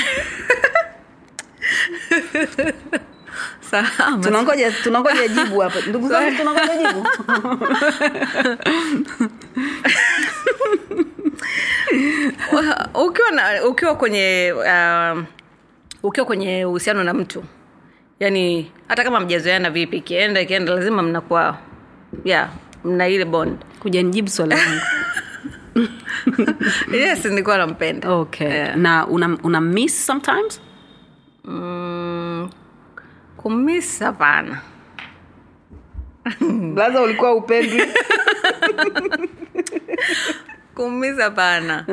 Tunangoja tunangoja jibu hapa. Ndugu zangu tunangoja jibu. Ukiwa na ukiwa kwenye uh, ukiwa kwenye uhusiano na mtu yani hata kama mjazoeana vipi ikienda ikienda lazima mnakuwa yeah mna ile bond. Kuja nijibu swala langu. Yes nilikuwa nampenda. Okay. Yeah. na una, una miss sometimes? Mm, kumiss hapana. Laza ulikuwa upendwi kumiss hapana.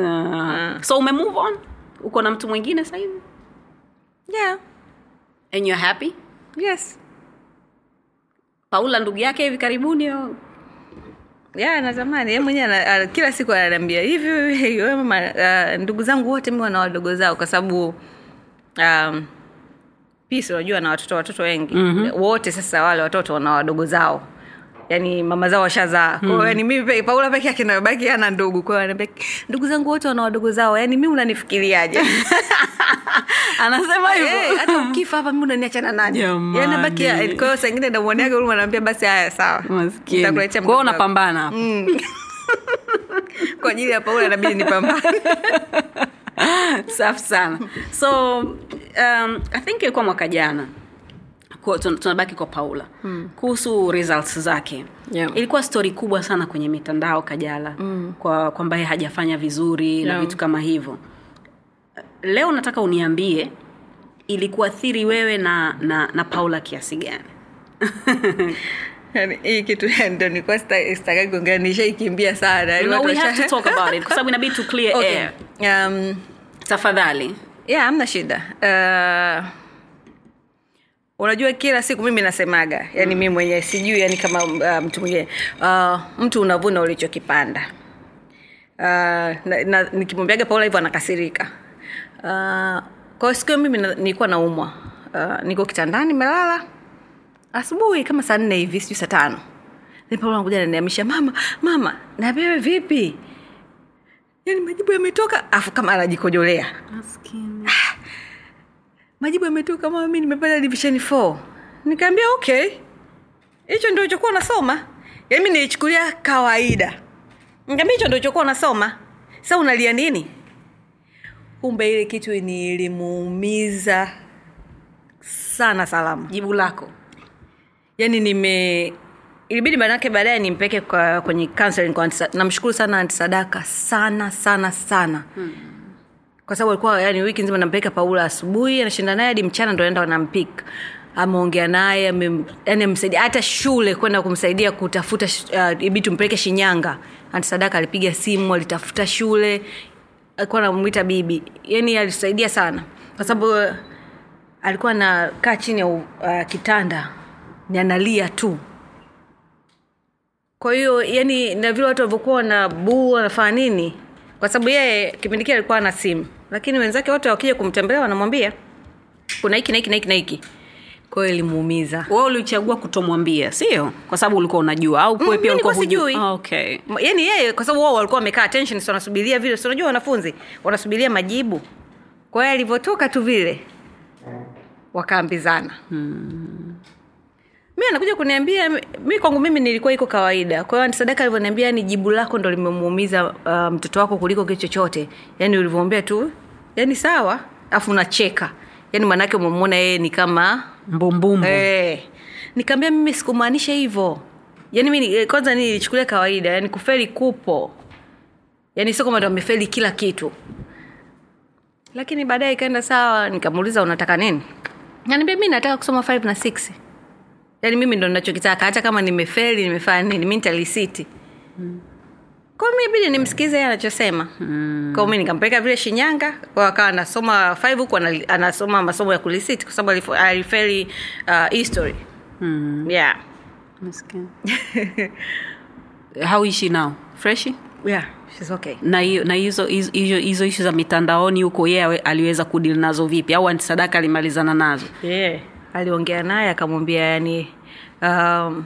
Uh, so umemove on? Uko na mtu mwingine sahivi yeah and you're happy? Yes. Paula ndugu yake hivi karibuni au? na zamani. Ye mwenyewe kila siku ananiambia hivi wewe mama uh, ndugu zangu wote mimi wana wadogo zao kwa sababu um, pisi unajua na watoto watoto wengi. Mm-hmm. wote sasa wale watoto wana wadogo zao yaani mama zao washazaa. Kwao mm. yani mimi pe- paula peke yake nabaki ana ndugu. Kwao ananiambia ndugu zangu wote wana wadogo zao. Yani mi unanifikiriaje? Anasema hivyo. Eh, hata ukifa hapa mi unaniachana nani. Yaani nabaki kwa saa ingine namwoniaga huruma naambia basi haya sawa. Nitakuletea kwao unapambana Mm. kwa ajili ya paula nabidi nipambane. Safi sana. So um, i think ilikuwa mwaka jana Kwa- tunabaki kwa paula mm. kuhusu results zake Yeah. ilikuwa stori kubwa sana kwenye mitandao kajala mm. kwa kwamba hajafanya vizuri na vitu kama hivyo leo nataka uniambie ilikuathiri wewe na, na, na paula kiasi gani yani hii kitu ndo nilikuwa sitaki kuongea nishaikimbia sana Yaani no, we have to talk about it kwa sababu inabidi to clear Okay. air Um, tafadhali yeah amna shida uh, unajua kila siku mimi nasemaga yani mimi mwenyewe sijui yani kama uh, mtu mwingine uh, mtu unavuna ulichokipanda. Uh, na, na, nikimwambiaga paula hivyo anakasirika. Uh, kwao siku mimi na- nilikuwa naumwa. Uh, niko kitandani melala asubuhi kama saa nne hivi sijui saa tano. Then naniamisha mama mama na wewe vipi? Yani majibu yametoka afu kama anajikojolea majibu yametoka mama mi nimepata division 4 nikaambia okay. Hicho ndio ulichokuwa unasoma? Yaani mi nilichukulia kawaida. Nikaambia hicho ndio chokuwa unasoma? Sa unalia nini? Kumbe ile kitu nilimuumiza sana salama. Jibu lako. Yaani nime ilibidi manake baadaye nimpeke kwa kwenye counseling kwa namshukuru sana antisadaka. Sana sana sana. Hmm. Kwa sababu alikuwa yani wiki nzima nampeleka paula asubuhi anashinda naye hadi mchana ndo naenda wanampik ameongea naye yani amsaidia hata shule kwenda kumsaidia kutafuta uh, ibi tumpeleke shinyanga. Antisadaka alipiga simu alitafuta shule. Alikuwa namwita bibi. Yani alisaidia sana. Kwa sababu uh, alikuwa anakaa chini ya uh, kitanda. Ni analia tu. Kwa hiyo yani na vile watu walivyokuwa wana buu wanafanya nini? Kwa sababu yeye kipindi kile alikuwa na simu lakini wenzake wote wakija kumtembelea wanamwambia kuna hiki na hiki na hiki na hiki. Kwa ilimuumiza. Wewe ulichagua kutomwambia sio? Kwa sababu ulikuwa unajua au Mm, pia ulikuwa hujui? ah, okay. yaani yeye kwa sababu wao walikuwa wamekaa attention si wanasubiria vile. Si unajua wanafunzi wanasubiria majibu. Kwa hiyo alivyotoka tu vile wakaambizana. Hmm. Mi anakuja kuniambia mi- kwangu mimi nilikuwa iko kawaida. Kwa hiyo sadaka alivyoniambia ni jibu lako ndo limemuumiza mtoto um, wako kuliko kitu chochote. Yani ulivyomwambia tu yani sawa afu unacheka. Yani maanaake umemwona yeye ni kama mbumbumbu. Eh, nikaambia mimi sikumaanisha hivyo. Yani mi kwanza nilichukulia kawaida yani kufeli kupo. Yani sio kwamba ndo amefeli kila kitu. Lakini baadaye ikaenda sawa nikamuuliza unataka nini? Naniambia mi nataka kusoma 5 na 6 yaani mimi ndo nachokitaka hata kama nimefeli nimefanya nini mi nitalisiti mm kwao mi nimsikize yeye anachosema. Mm. kwao mi nikampeleka vile shinyanga kwa akawa anasoma five huku anasoma masomo ya kulisiti kwa sababu alifeli uh, history. Mm. yeah. How is she now? Freshi yeah she's okay. Na hizo hizo- ishu za mitandaoni huko yeye aliweza kudili nazo vipi? Au sadaka alimalizana nazo? Yeah. Aliongea naye akamwambia yani um,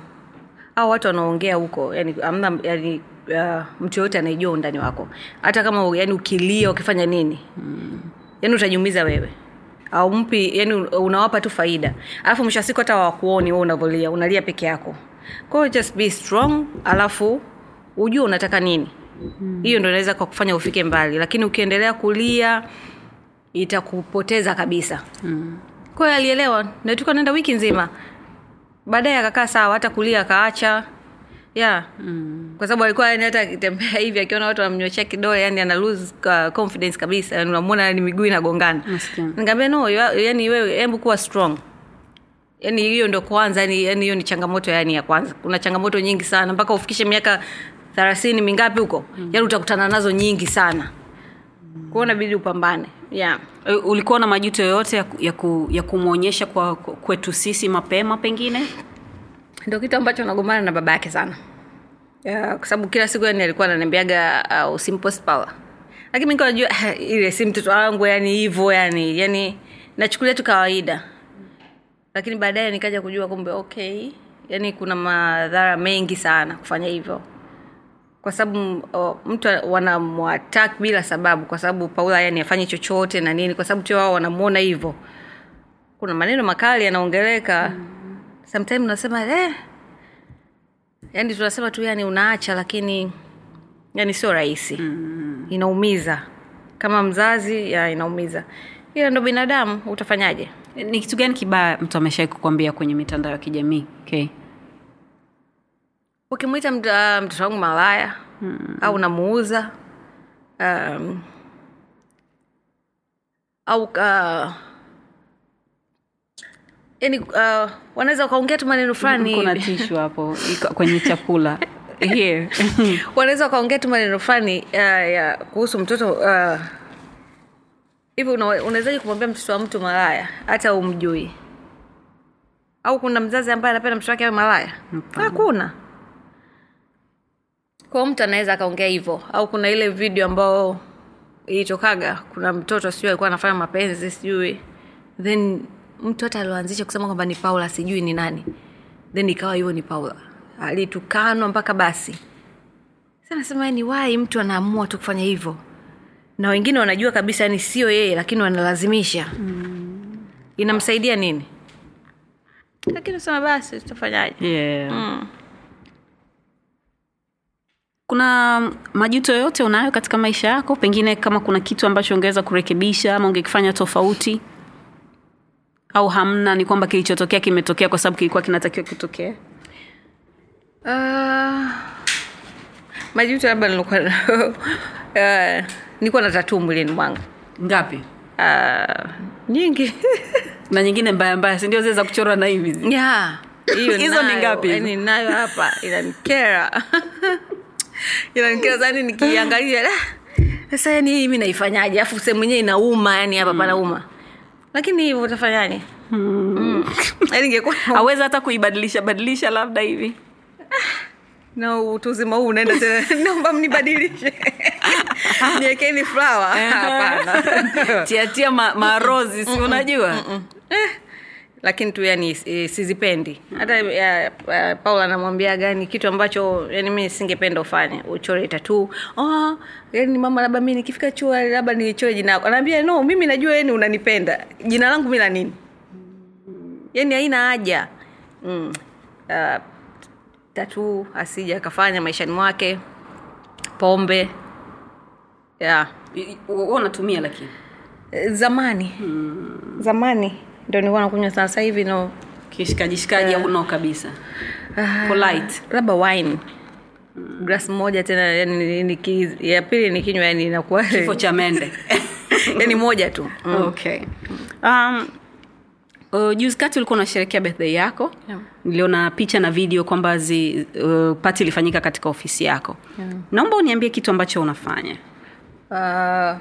au watu wanaongea huko yani amna yani uh, mtu yoyote anaijua undani wako hata kama yani ukilia ukifanya nini mm. yani utajiumiza wewe au mpi yani unawapa tu faida alafu mwisho wa siku hata wakuoni we unavolia unalia peke yako kwao just be strong alafu ujue unataka nini hiyo ndo inaweza kwa kufanya ufike mbali lakini ukiendelea kulia itakupoteza kabisa mm. Kwa hiyo alielewa. Na naenda wiki nzima. Baadaye akakaa sawa hata kulia akaacha. Yeah mm. kwa sababu alikuwa yani hata akitembea hivi akiona watu wanamnyoshea kidole yani ana lose uh, confidence kabisa. Yani unamwona ni miguu inagongana. Nikamwambia no yani wewe hebu kuwa strong. Yani hiyo ndo kwanza yani yani hiyo ni changamoto yani ya kwanza. Kuna changamoto nyingi sana. Mpaka ufikishe miaka thelathini mingapi huko? Mm. yani utakutana nazo nyingi sana kwao inabidi upambane. Yeah. E, ulikuwa na majuto yoyote ya, ku- ya, ku, ya kumwonyesha kwa kwetu sisi mapema pengine? Ndio kitu ambacho nagombana na baba yake sana. Yeah, kwa sababu kila siku yani alikuwa ananiambiaga uh, usimpost power. Lakini mi najua ile si mtoto wangu yani hivyo yani yani nachukulia tu kawaida. Lakini baadaye nikaja kujua kumbe okay yani kuna madhara mengi sana kufanya hivyo kwa sababu uh, mtu wanamwatak bila sababu kwa sababu paula yani afanye chochote na nini kwa sababu tu wao wanamuona hivyo. Kuna maneno makali yanaongeleka. Mm. sometime unasema eh, yani tunasema tu yani unaacha lakini yani sio rahisi. Mm. inaumiza. Kama mzazi ya inaumiza. Ila ndo binadamu utafanyaje? Ni kitu gani kibaya mtu ameshai kukwambia kwenye mitandao ya kijamii? Okay. Ukimwita ah, mtoto wangu malaya mm. au unamuuza um, au uh, yani uh, wanaweza wakaongea tu maneno fulani kuna tishu hapo kwenye chakula. Wanaweza wakaongea tu maneno fulani uh, ya kuhusu mtoto uh, hivi unawezaji kumwambia mtoto wa mtu malaya hata umjui? Au kuna mzazi ambaye anapenda mtoto wake awe malaya? Hapana. hakuna kwao mtu anaweza akaongea hivyo. Au kuna ile video ambao ilitokaga kuna mtoto sijui alikuwa anafanya mapenzi sijui. Then mtu hata alioanzisha kusema kwamba ni paula sijui ni nani. Then ikawa hiyo ni paula. Alitukanwa mpaka basi. Sanasema ni wai mtu anaamua tu kufanya hivyo? Na wengine wanajua kabisa yani sio yeye lakini wanalazimisha. Mm. inamsaidia nini? Lakini sema basi tutafanyaje? Yeah. mm. Kuna majuto yoyote unayo katika maisha yako? Pengine kama kuna kitu ambacho ungeweza kurekebisha ama ungekifanya tofauti? Au hamna ni kwamba kilichotokea kimetokea kwa sababu kilikuwa kinatakiwa kutokea? Uh, majuto labda nilikuwa uh, nilikuwa na tatuu mwilini mwangu. Ngapi? Uh, nyingi. Na nyingine mbaya mbaya sindio zile za kuchorwa na hivi? Yeah, Hizo ni ngapi? yaani nayo hapa inanikera sani nikiangalia "Ah, sasa yani hii mi naifanyaje? Alafu sehemu mwenyewe inauma yani hapa panauma lakini hivyo utafanyaje aweza hata kuibadilisha badilisha labda hivi. Na utu uzima huu unaenda tena. Naomba mnibadilishe. Niekeni flawa hapana. Tiatia ma, marozi si unajua lakini tu yani eh, sizipendi. Hata ya, ya, paul anamwambia gani kitu ambacho yani mi singependa ufanye. Uchore tatu oh, yani mama labda mi nikifika chuo labda nichore jina lako. Anaambia no mimi najua yani unanipenda. Jina langu mi la nini? Yani haina haja. Mm. uh, tatu asija akafanya maishani mwake. Pombe. Yeah. unatumia lakini? Eh, zamani. Hmm. zamani ndo nilikuwa nakunywa sana. Sasa hivi no. Kishikajishikaji au no kabisa? Polite. labda wine. Glass moja tena yani ya pili nikinywa yani inakuwa kifo cha mende. Yani moja tu. Mm. okay. Um, uh, juzi kati ulikuwa unasherekea birthday yako. Yeah. niliona picha na video kwamba uh, pati ilifanyika katika ofisi yako. Yeah. naomba uniambie kitu ambacho unafanya. Uh,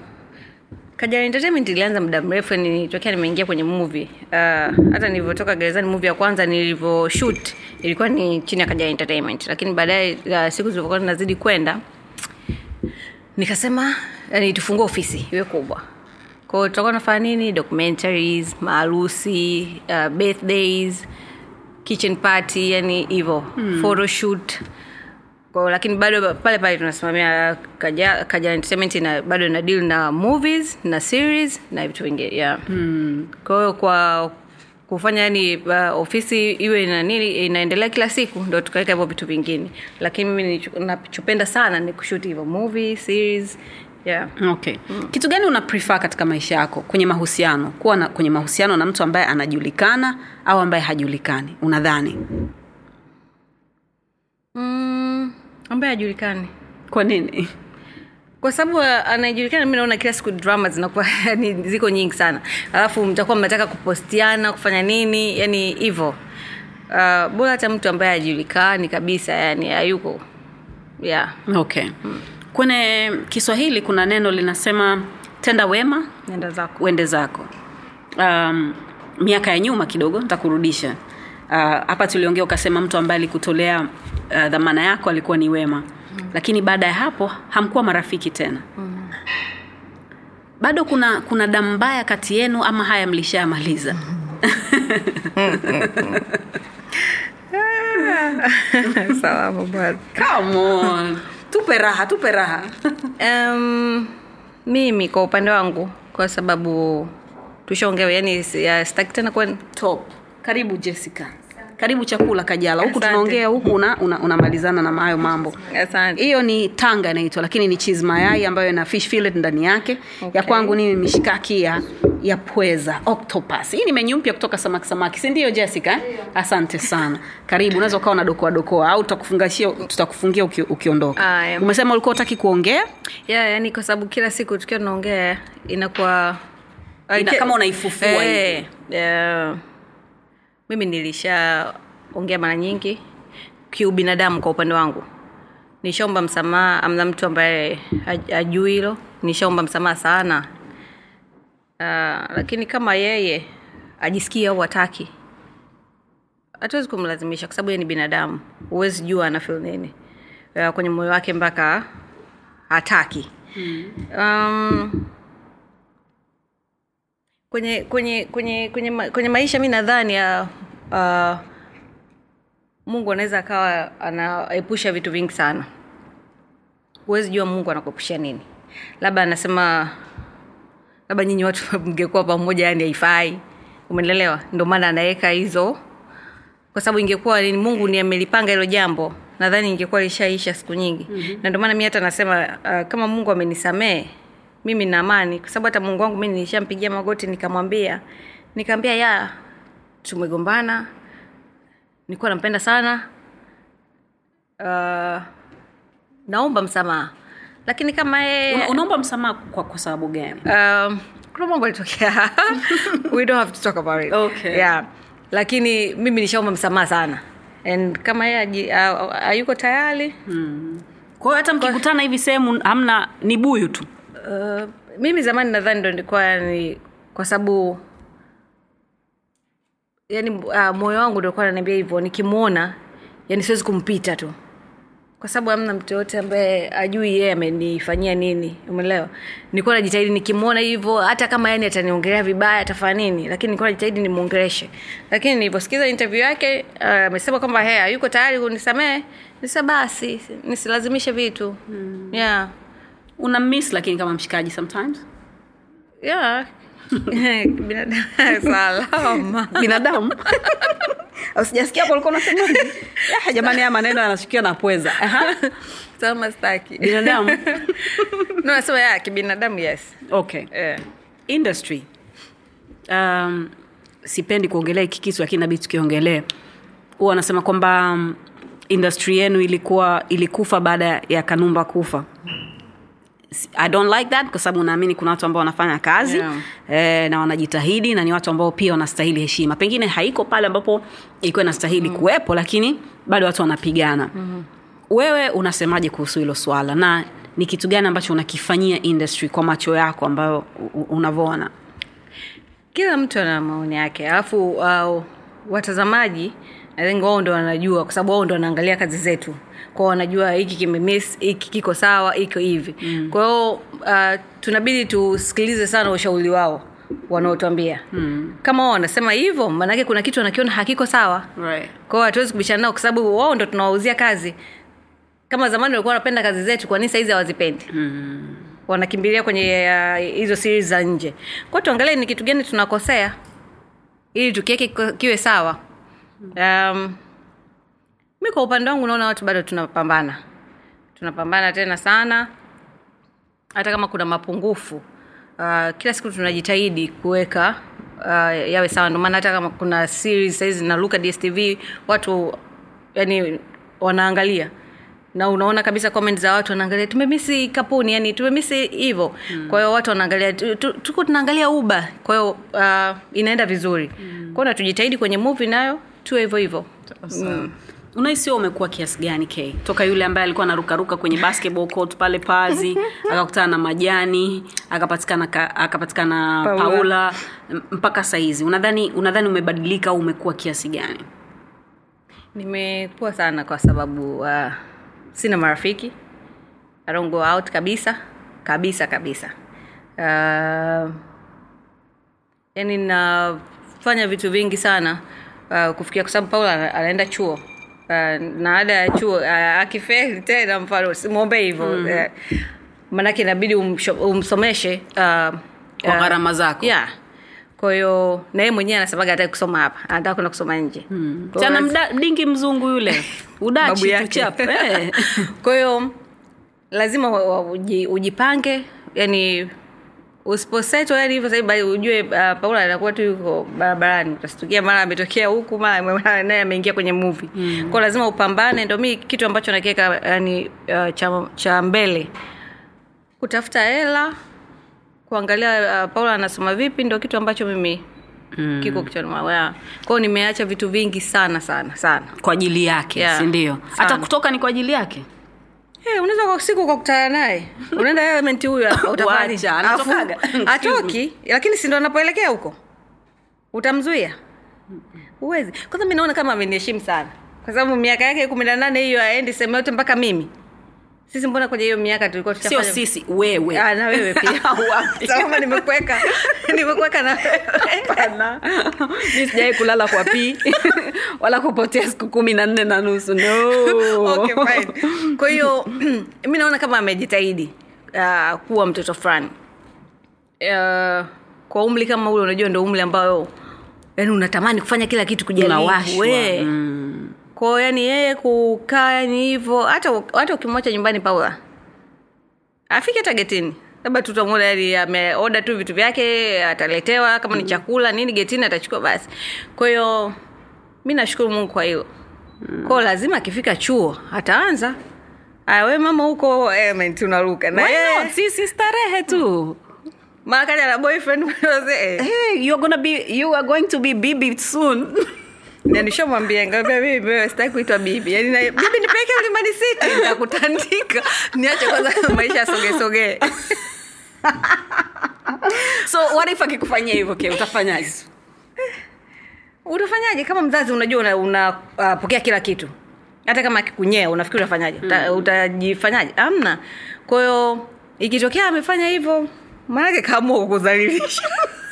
Kajala Entertainment ilianza muda mrefu nilitokea nimeingia kwenye movie. Uh, hata nilivyotoka gerezani movie ya kwanza nilivyo shoot ilikuwa ni chini ya Kajala Entertainment, lakini baadaye uh, siku zilivyokuwa zinazidi kwenda nikasema yani tufungue ofisi iwe kubwa. Kwa hiyo tutakuwa nafanya nini? Documentaries, maharusi, uh, birthdays, kitchen party, yani hivyo hmm. photoshoot kwa, lakini bado pale pale tunasimamia kaja, kaja entertainment na bado na deal na movies na series na vitu vingine yeah. hmm. kwa hiyo kwa kufanya yani uh, ofisi iwe na nini inaendelea kila siku ndo tukaweka hivyo vitu vingine lakini mimi nachopenda sana ni kushuti hivyo movie series yeah. okay kitu gani una prefer katika maisha yako kwenye mahusiano kuwa na, kwenye mahusiano na mtu ambaye anajulikana au ambaye hajulikani unadhani mm, ambaye hajulikani. Kwa nini? Kwa sababu uh, anayejulikana mi naona kila siku drama zinakuwa yani ziko nyingi sana. Alafu mtakuwa mnataka kupostiana kufanya nini yani hivyo. Uh, bora hata mtu ambaye hajulikani kabisa yani hayuko. Yeah. Okay. Kwenye kiswahili kuna neno linasema tenda wema nenda zako. uende zako. Um, miaka ya nyuma kidogo ntakurudisha Uh, hapa tuliongea ukasema mtu ambaye alikutolea uh, dhamana yako alikuwa ni wema mm. lakini baada ya hapo hamkuwa marafiki tena mm. bado kuna kuna damu mbaya kati yenu ama haya mlishayamaliza salama bwana Come on. tupe raha tupe raha um, mimi kwa upande wangu kwa sababu yani ya- sitaki tena kuwa top karibu jessica karibu chakula kajala. Huku tunaongea huku unamalizana una, unamalizana na hayo mambo. Hiyo ni tanga inaitwa lakini ni cheese mayai ambayo ina fish fillet ndani yake. Okay. ya kwangu ni mishikaki ya ya pweza octopus. Hii ni menyu mpya kutoka samaki samaki. Si ndio jessica? Asante sana. Karibu unaweza ukawa na dokoa dokoa au tutakufungashia tutakufungia uki, ukiondoka Aya. umesema ulikuwa utaki kuongea? Yeah, yani kwa sababu kila siku tukiwa tunaongea inakuwa Ina- kama unaifufua hey, eh, mimi nilishaongea mara nyingi kiubinadamu kwa upande wangu. Nishaomba msamaha amna mtu ambaye ajui hajui hilo. Nishaomba msamaha sana. Uh, lakini kama yeye ajisikii au hataki hatuwezi kumlazimisha kwa sababu yeye ni binadamu. Huwezi jua anafil nini. Uh, kwenye moyo wake mpaka hataki. Um, kwenye kwenye kwenye kwenye, ma- kwenye maisha mi nadhani uh, uh, mungu anaweza akawa anaepusha vitu vingi sana. Huwezi jua mungu anakuepushia nini. Labda anasema labda nyinyi watu mngekuwa pamoja yani haifai. Umenelewa ndio maana anaweka hizo. Kwa sababu ingekuwa ni mungu ni amelipanga hilo jambo nadhani ingekuwa lishaisha siku nyingi. Mm-hmm. na ndio maana mi hata nasema uh, kama mungu amenisamee mimi na amani kwa sababu hata mungu wangu mi nilishampigia magoti nikamwambia. Nikaambia ya tumegombana nilikuwa nampenda sana uh, naomba msamaha. Lakini kama Una, unaomba msamaha kwa, kwa sababu gani? Um, kuna mambo alitokea we don't have to talk about it. Okay. yeah. Lakini mimi nishaomba msamaha sana. And kama yeye hayuko tayari. Kwa hiyo hata mkikutana hivi sehemu hamna ni buyu tu uh, mimi zamani nadhani ndo nilikuwa ni kwa sababu yani uh, moyo wangu ulikuwa ananiambia hivyo nikimwona yani siwezi kumpita tu. Kwa sababu amna mtu yoyote ambaye ajui yeye amenifanyia nini umeelewa? Nilikuwa najitahidi nikimwona hivyo hata kama yani ataniongelea vibaya atafanya nini lakini nilikuwa najitahidi nimwongeleshe. Lakini niliposikiza interview yake uh, kwamba hey yuko tayari kunisamehe nisa basi nisilazimishe vitu. Mm. yeah una miss lakini kama mshikaji sometimes. Yeah. Binadamu salama. Binadamu? Usijasikia hapo ulikuwa unasemaje Ah, jamani haya maneno yanashikia na pweza. Staki binadamu? No so ya kibinadamu yes. Okay. Yeah. industry. Um, sipendi kuongelea hiki kitu lakini nabidi tukiongelee. Huwa wanasema kwamba um, industry yenu ilikuwa ilikufa baada ya kanumba kufa i don't like that kwa sababu naamini kuna watu ambao wanafanya kazi Yeah. eh, na wanajitahidi na ni watu ambao pia wanastahili heshima pengine haiko pale ambapo ilikuwa inastahili mm. kuwepo lakini bado watu wanapigana mm. wewe unasemaje kuhusu hilo swala na ni kitu gani ambacho unakifanyia industry kwa macho yako ambayo unavyoona kila mtu ana maoni yake alafu uh, watazamaji think wao ndo wanajua kwa sababu wao ndo wanaangalia kazi zetu kwao wanajua hiki kimemiss hiki kiko sawa iko hivi mm. kwa hiyo uh, tunabidi tusikilize sana ushauri wao wanaotuambia mm. kama wao wanasema hivyo maanake kuna kitu wanakiona hakiko sawa right. kwao hatuwezi kubishana nao kwa sababu wao ndo tunawauzia kazi kama zamani walikuwa wanapenda kazi zetu kwa nini sahizi hawazipendi mm. wanakimbilia kwenye uh, series za nje kwao tuangalie ni kitu gani tunakosea ili tukiweke kiwe sawa um, mi kwa upande wangu naona watu bado tunapambana. Tunapambana tena sana. Hata kama kuna mapungufu uh, kila siku tunajitahidi kuweka uh, yawe sawa. Ndomaana hata kama kuna series sahizi naluka dstv watu yani wanaangalia. Na unaona kabisa comment za watu wanaangalia tumemisi kapuni yani tumemisi hivyo mm. kwa hiyo watu wanaangalia tu- tu- tuko tunaangalia uba kwa hiyo uh, inaenda vizuri. Mm. kwao na tujitahidi kwenye movie nayo tuwe hivyo hivyo. Mm. unahisi wewe umekuwa kiasi gani k? Toka yule ambaye alikuwa anarukaruka kwenye basketball court pale pazi akakutana na majani akapatikana akapatikana Paula. paula, mpaka sahizi unadhani unadhani umebadilika au umekuwa kiasi gani? Nimekuwa sana kwa sababu uh, sina marafiki. I don't go out kabisa kabisa kabisa. Uh, yani nafanya vitu vingi sana. uh, kufikia kwa sababu paulo anaenda chuo uh, na ada ya chuo uh, akifeli tena mfano simwombe hivyo mm. uh, maanake inabidi umsomeshe uh, Kwa gharama zako. yeah kwahiyo naye mwenyewe anasemaga hataki kusoma hapa anataka kwenda kusoma nje hmm. chana mda, dingi mzungu yule udachi eh. kwa hiyo lazima ujipange yani usiposeto yani hivyo sahivi ujue uh, paula anakuwa tu yuko barabarani. Utastukia mara ametokea huku mara naye ameingia kwenye movie. Mm. kwao lazima upambane ndo mi kitu ambacho nakiweka yani uh, cha, cha mbele. Kutafuta hela kuangalia uh, paula anasoma vipi ndo kitu ambacho mimi mm. kiko kichwani mwangu. Kwao nimeacha vitu vingi sana sana sana. Kwa ajili yake Yeah, sindio hata kutoka ni kwa ajili yake Hey, unaweza kwa siku kutana naye. Unaenda element huyu hapa utafanya nini? Wacha, anatokaga. Alafu, Excuse atoki lakini sindo anapoelekea huko? Utamzuia? Huwezi. Kwanza mi naona kama ameniheshimu sana. Kwa sababu miaka yake kumi na nane hiyo aendi sehemu yote mpaka mimi sisi mbona kwenye hiyo miaka tulikuwa sio sisi wewe. Ah, na wewe pia. Nimekweka nimekuweka na mi sijawai kulala kwa pii. Wala kupotea siku kumi na nne na nusu. No. okay, fine. kwa hiyo mi naona kama amejitahidi uh, kuwa mtoto fulani. Uh, kwa umri kama ule unajua ndo umri ambayo yani unatamani kufanya kila kitu Mm. Kwao yani yeye kukaa yani hivyo hata hata ukimwacha nyumbani paula afike hata getini labda tutamwona yani ameoda tu vitu vyake ataletewa kama ni chakula nini getini atachukua basi. Kwa hiyo mi nashukuru mungu kwa hilo. Kwao lazima akifika chuo ataanza. Awe mama huko eh, tunaruka. Na sisi starehe tu. Mara kaja na boyfriend hey, you're gonna be, you are going to be bibi soon na nishamwambia ngambia bibi wewe sitaki kuitwa bibi. Yani na, bibi nipeleke mlimani city nitakutandika. Niache kwanza maisha yasogesogee so what if akikufanyia hivyo ke utafanyaje? Utafanyaje? Kama mzazi unajua unapokea una, uh, kila kitu. Hata kama akikunyea unafikiri utafanyaje? Uta, utajifanyaje? Amna kwahiyo ikitokea amefanya hivyo maanake kaamua kukudhalilisha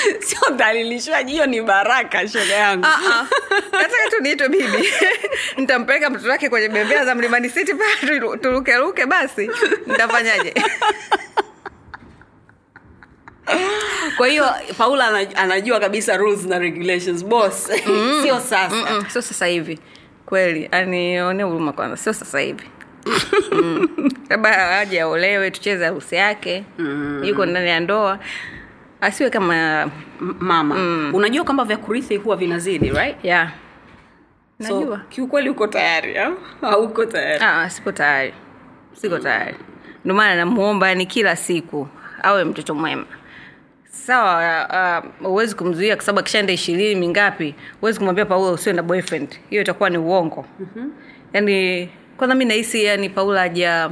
sio dhalilishwaji hiyo ni baraka shoga yangu. Ah, ah. nataka tu niitwe bibi. Nitampeleka mtoto wake kwenye bembea za mlimani city pale turukeruke basi. Nitafanyaje? Kwa hiyo paula anajua kabisa rules na regulations. Boss sio sasa. Mm-mm, sio sasa hivi. Kweli anione huruma kwanza. Sio sasa hivi. Mm. labda aje aolewe tucheze harusi yake. Yuko ndani ya ndoa asiwe kama mama. Mama unajua kwamba vya kurithi huwa vinazidi right? Yeah. so najua. kiukweli uko tayari au hauko tayari? Ah, siko tayari. Siko tayari. Ndio maana namuomba yani kila siku awe mtoto mwema. Sawa uh, huwezi kumzuia kwa sababu akishaenda ishirini mingapi huwezi kumwambia paula usiwe na boyfriend. Hiyo itakuwa ni uongo. Mm-hmm. yani kwanza mi nahisi yani paula haja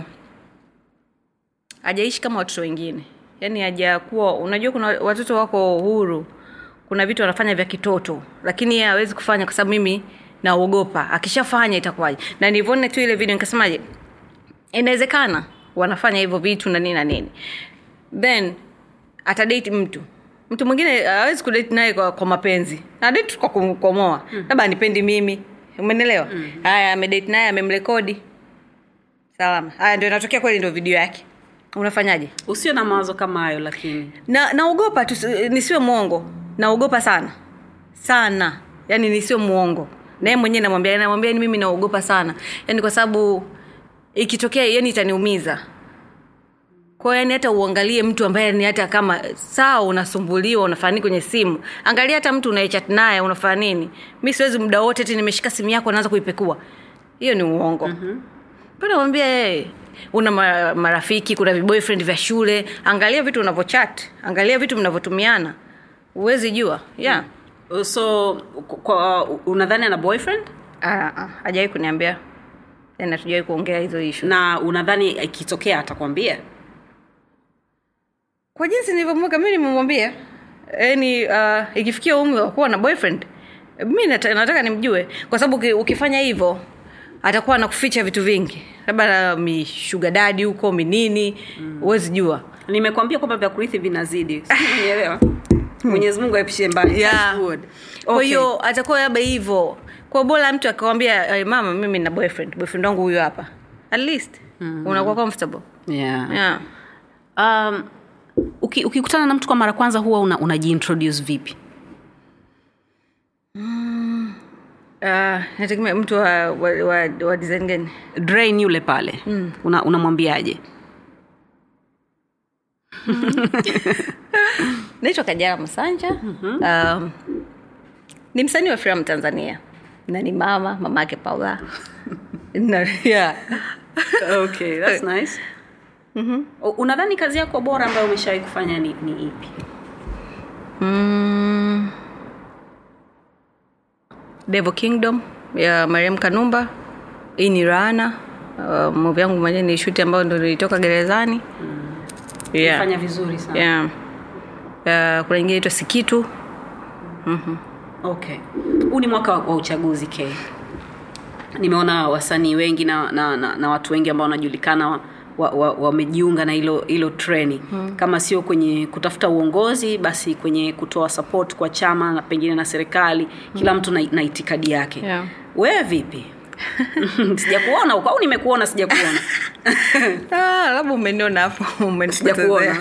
hajaishi kama watoto wengine yani hajakuwa unajua kuna watoto wako huru kuna vitu wanafanya vya kitoto lakini yeye hawezi kufanya kwa sababu mimi naogopa. Akishafanya itakuwaje? Na nilivyoona tu ile video nikasemaje inawezekana wanafanya hivyo vitu na nini na nini. Then atadate mtu. Mtu mwingine hawezi kudate naye kwa, kwa mapenzi. Adate kwa kumkomoa. Labda anipendi mimi. Umenelewa haya amedate naye amemrekodi. Salama. Haya ndio inatokea kweli ndio video yake unafanyaje? Usio na mawazo kama hayo lakini. Na naogopa nisiwe mwongo. Naogopa sana. Sana. Yaani nisiwe mwongo. Naye mwenyewe namwambia namwambia ni mimi naogopa sana. Yaani kwa sababu ikitokea yani itaniumiza. Kwao yani hata uangalie mtu ambaye ni hata kama saa unasumbuliwa unafanya kwenye simu. Angalia hata mtu unaechat naye unafanya nini. Mi siwezi muda wote ti nimeshika simu yako naanza kuipekua. Hiyo ni uongo. Mm-hmm. namwambia hey, una marafiki kuna viboyfriend vya shule. Angalia vitu unavyochat angalia vitu mnavyotumiana. Huwezi jua yeah. so kwa unadhani ana boyfriend? Ah, ah, hajawai kuniambia. Tena hatujawai kuongea hizo ishu na unadhani ikitokea atakwambia? Kwa jinsi nilivyomweka mi nimemwambia. Yani uh, ikifikia umri wa kuwa na boyfriend mi nata, nataka nimjue. Kwa sababu ukifanya hivyo atakuwa anakuficha vitu vingi. Labda mishuga dadi huko minini huwezi jua. Nimekwambia kwamba vya kurithi vinazidi. Unielewa mwenyezi mungu aepishie mbali. Yeah. okay. kwa hiyo atakuwa labda hivyo. Kwa bora mtu akawambia hey, mama mimi na boyfriend. Boyfriend wangu huyo hapa. At least mm-hmm. unakuwa comfortable. Yeah. yeah. um, uki- ukikutana na mtu kwa mara kwanza huwa una, unajiintroduce vipi Uh, nategemea mtu wa, wa, wa, wa design gani? Drain yule pale. Mm. una, unamwambiaje? Naitwa kajara masanja. Mm-hmm. um, ni msanii wa filamu tanzania. Na ni mama mama yake paula. Na, yeah. okay that's nice. Mm-hmm. unadhani kazi yako bora ambayo umeshawahi kufanya ni, ni ipi? Mm, devil kingdom ya mariam kanumba. Hii ni rana. Uh, movie yangu mwenyewe ni shuti ambayo ndo nilitoka gerezani. Yeah. fanya vizuri sana. Yeah. uh, kuna ingine itwa sikitu. Okay. Huu ni mwaka wa, wa uchaguzi k. Nimeona wasanii wengi na, na, na, na watu wengi ambao wanajulikana wamejiunga wa, wa na hilo hilo treni hmm. kama sio kwenye kutafuta uongozi basi kwenye kutoa support kwa chama na pengine na serikali kila mtu na, na itikadi yake. Yeah. wewe vipi? Sijakuona huko au nimekuona sijakuona? Ah, labda umeniona hapo umenipotezea.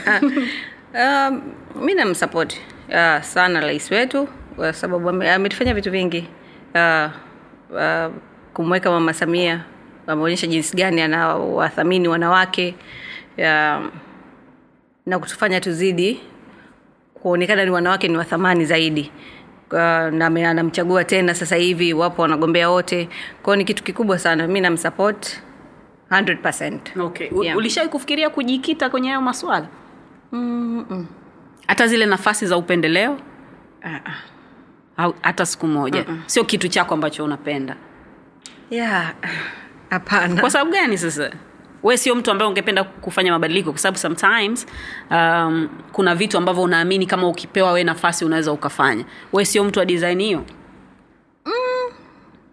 Ah, um, mi namsapoti uh, sana rais wetu kwa sababu ametufanya vitu vingi. Uh, uh, kumweka mama samia ameonyesha jinsi gani anawathamini wanawake ya, na kutufanya tuzidi kuonekana ni wanawake ni wathamani zaidi. Uh, na anamchagua tena sasa hivi wapo wanagombea wote. Kwao ni kitu kikubwa sana mi namsupport 100 okay. U- Yeah. ulishawai kufikiria kujikita kwenye hayo maswala? Hata zile nafasi za upendeleo? Au hata siku moja. Sio kitu chako ambacho unapenda. Yeah hapana kwa sababu gani sasa we sio mtu ambaye ungependa kufanya mabadiliko kwa sababu sometimes um, kuna vitu ambavyo unaamini kama ukipewa we nafasi unaweza ukafanya we sio mtu wa design hiyo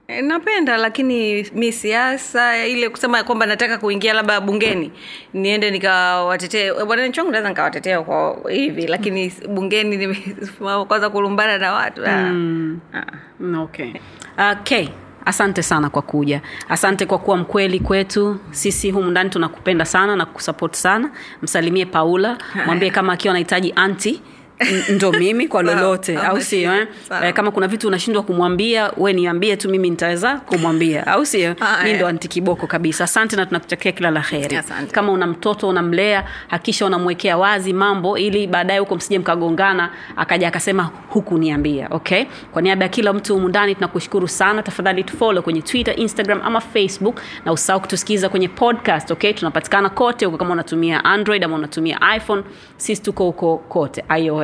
E, napenda lakini mi siasa ile kusema kwamba nataka kuingia labda bungeni niende nikawatetee wananchi wangu naweza nikawatetea kwa hivi lakini bungeni nimesimama kwanza kulumbana na watu mm. Ah. okay. okay. Asante sana kwa kuja. Asante kwa kuwa mkweli kwetu. Sisi humu ndani tunakupenda sana na kusapoti sana. Msalimie paula. Mwambie kama akiwa anahitaji anti ndo mimi kwa lolote au sio eh? Eh, kama kuna vitu unashindwa kumwambia we niambie tu mimi nitaweza kumwambia au sio? Ah, mi eh. ndo antikiboko kabisa. Asante na tunakutakia kila la heri kama una mtoto unamlea hakisha unamwekea wazi mambo ili baadaye huko msije mkagongana akaja akasema hukuniambia okay? Kwa niaba ya kila mtu humu ndani tunakushukuru sana. Tafadhali tufolo kwenye twitter instagram ama facebook na usahau kutusikiza kwenye podcast okay? Tunapatikana kote huko kama unatumia android ama unatumia iphone. Sisi tuko huko kote. Ios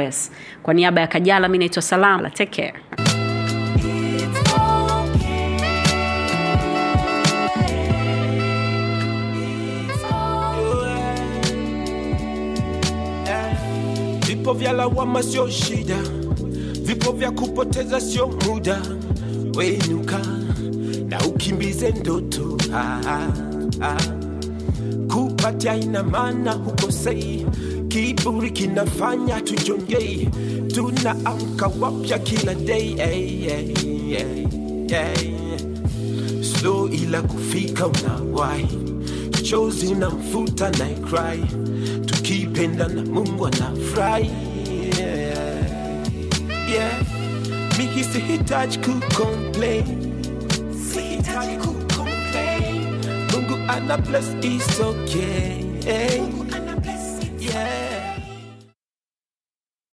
kwa niaba ya kajala mi naitwa salama. Take care. Vipo vya lawama sio shida. Vipo vya kupoteza sio muda. Wenuka na ukimbize ndoto. Ah, ah, ah. kupatia ina maana hukosei kiburi kinafanya tujongei tunaamka wapya kila day hey, hey, hey, hey. slow ila kufika unawai chozi na mfuta na cry tukipenda na mungu anafurahi yeah. yeah. miki sihitaji kucomplain sihitaji kucomplain mungu ana bless is okay mungu ana Yeah.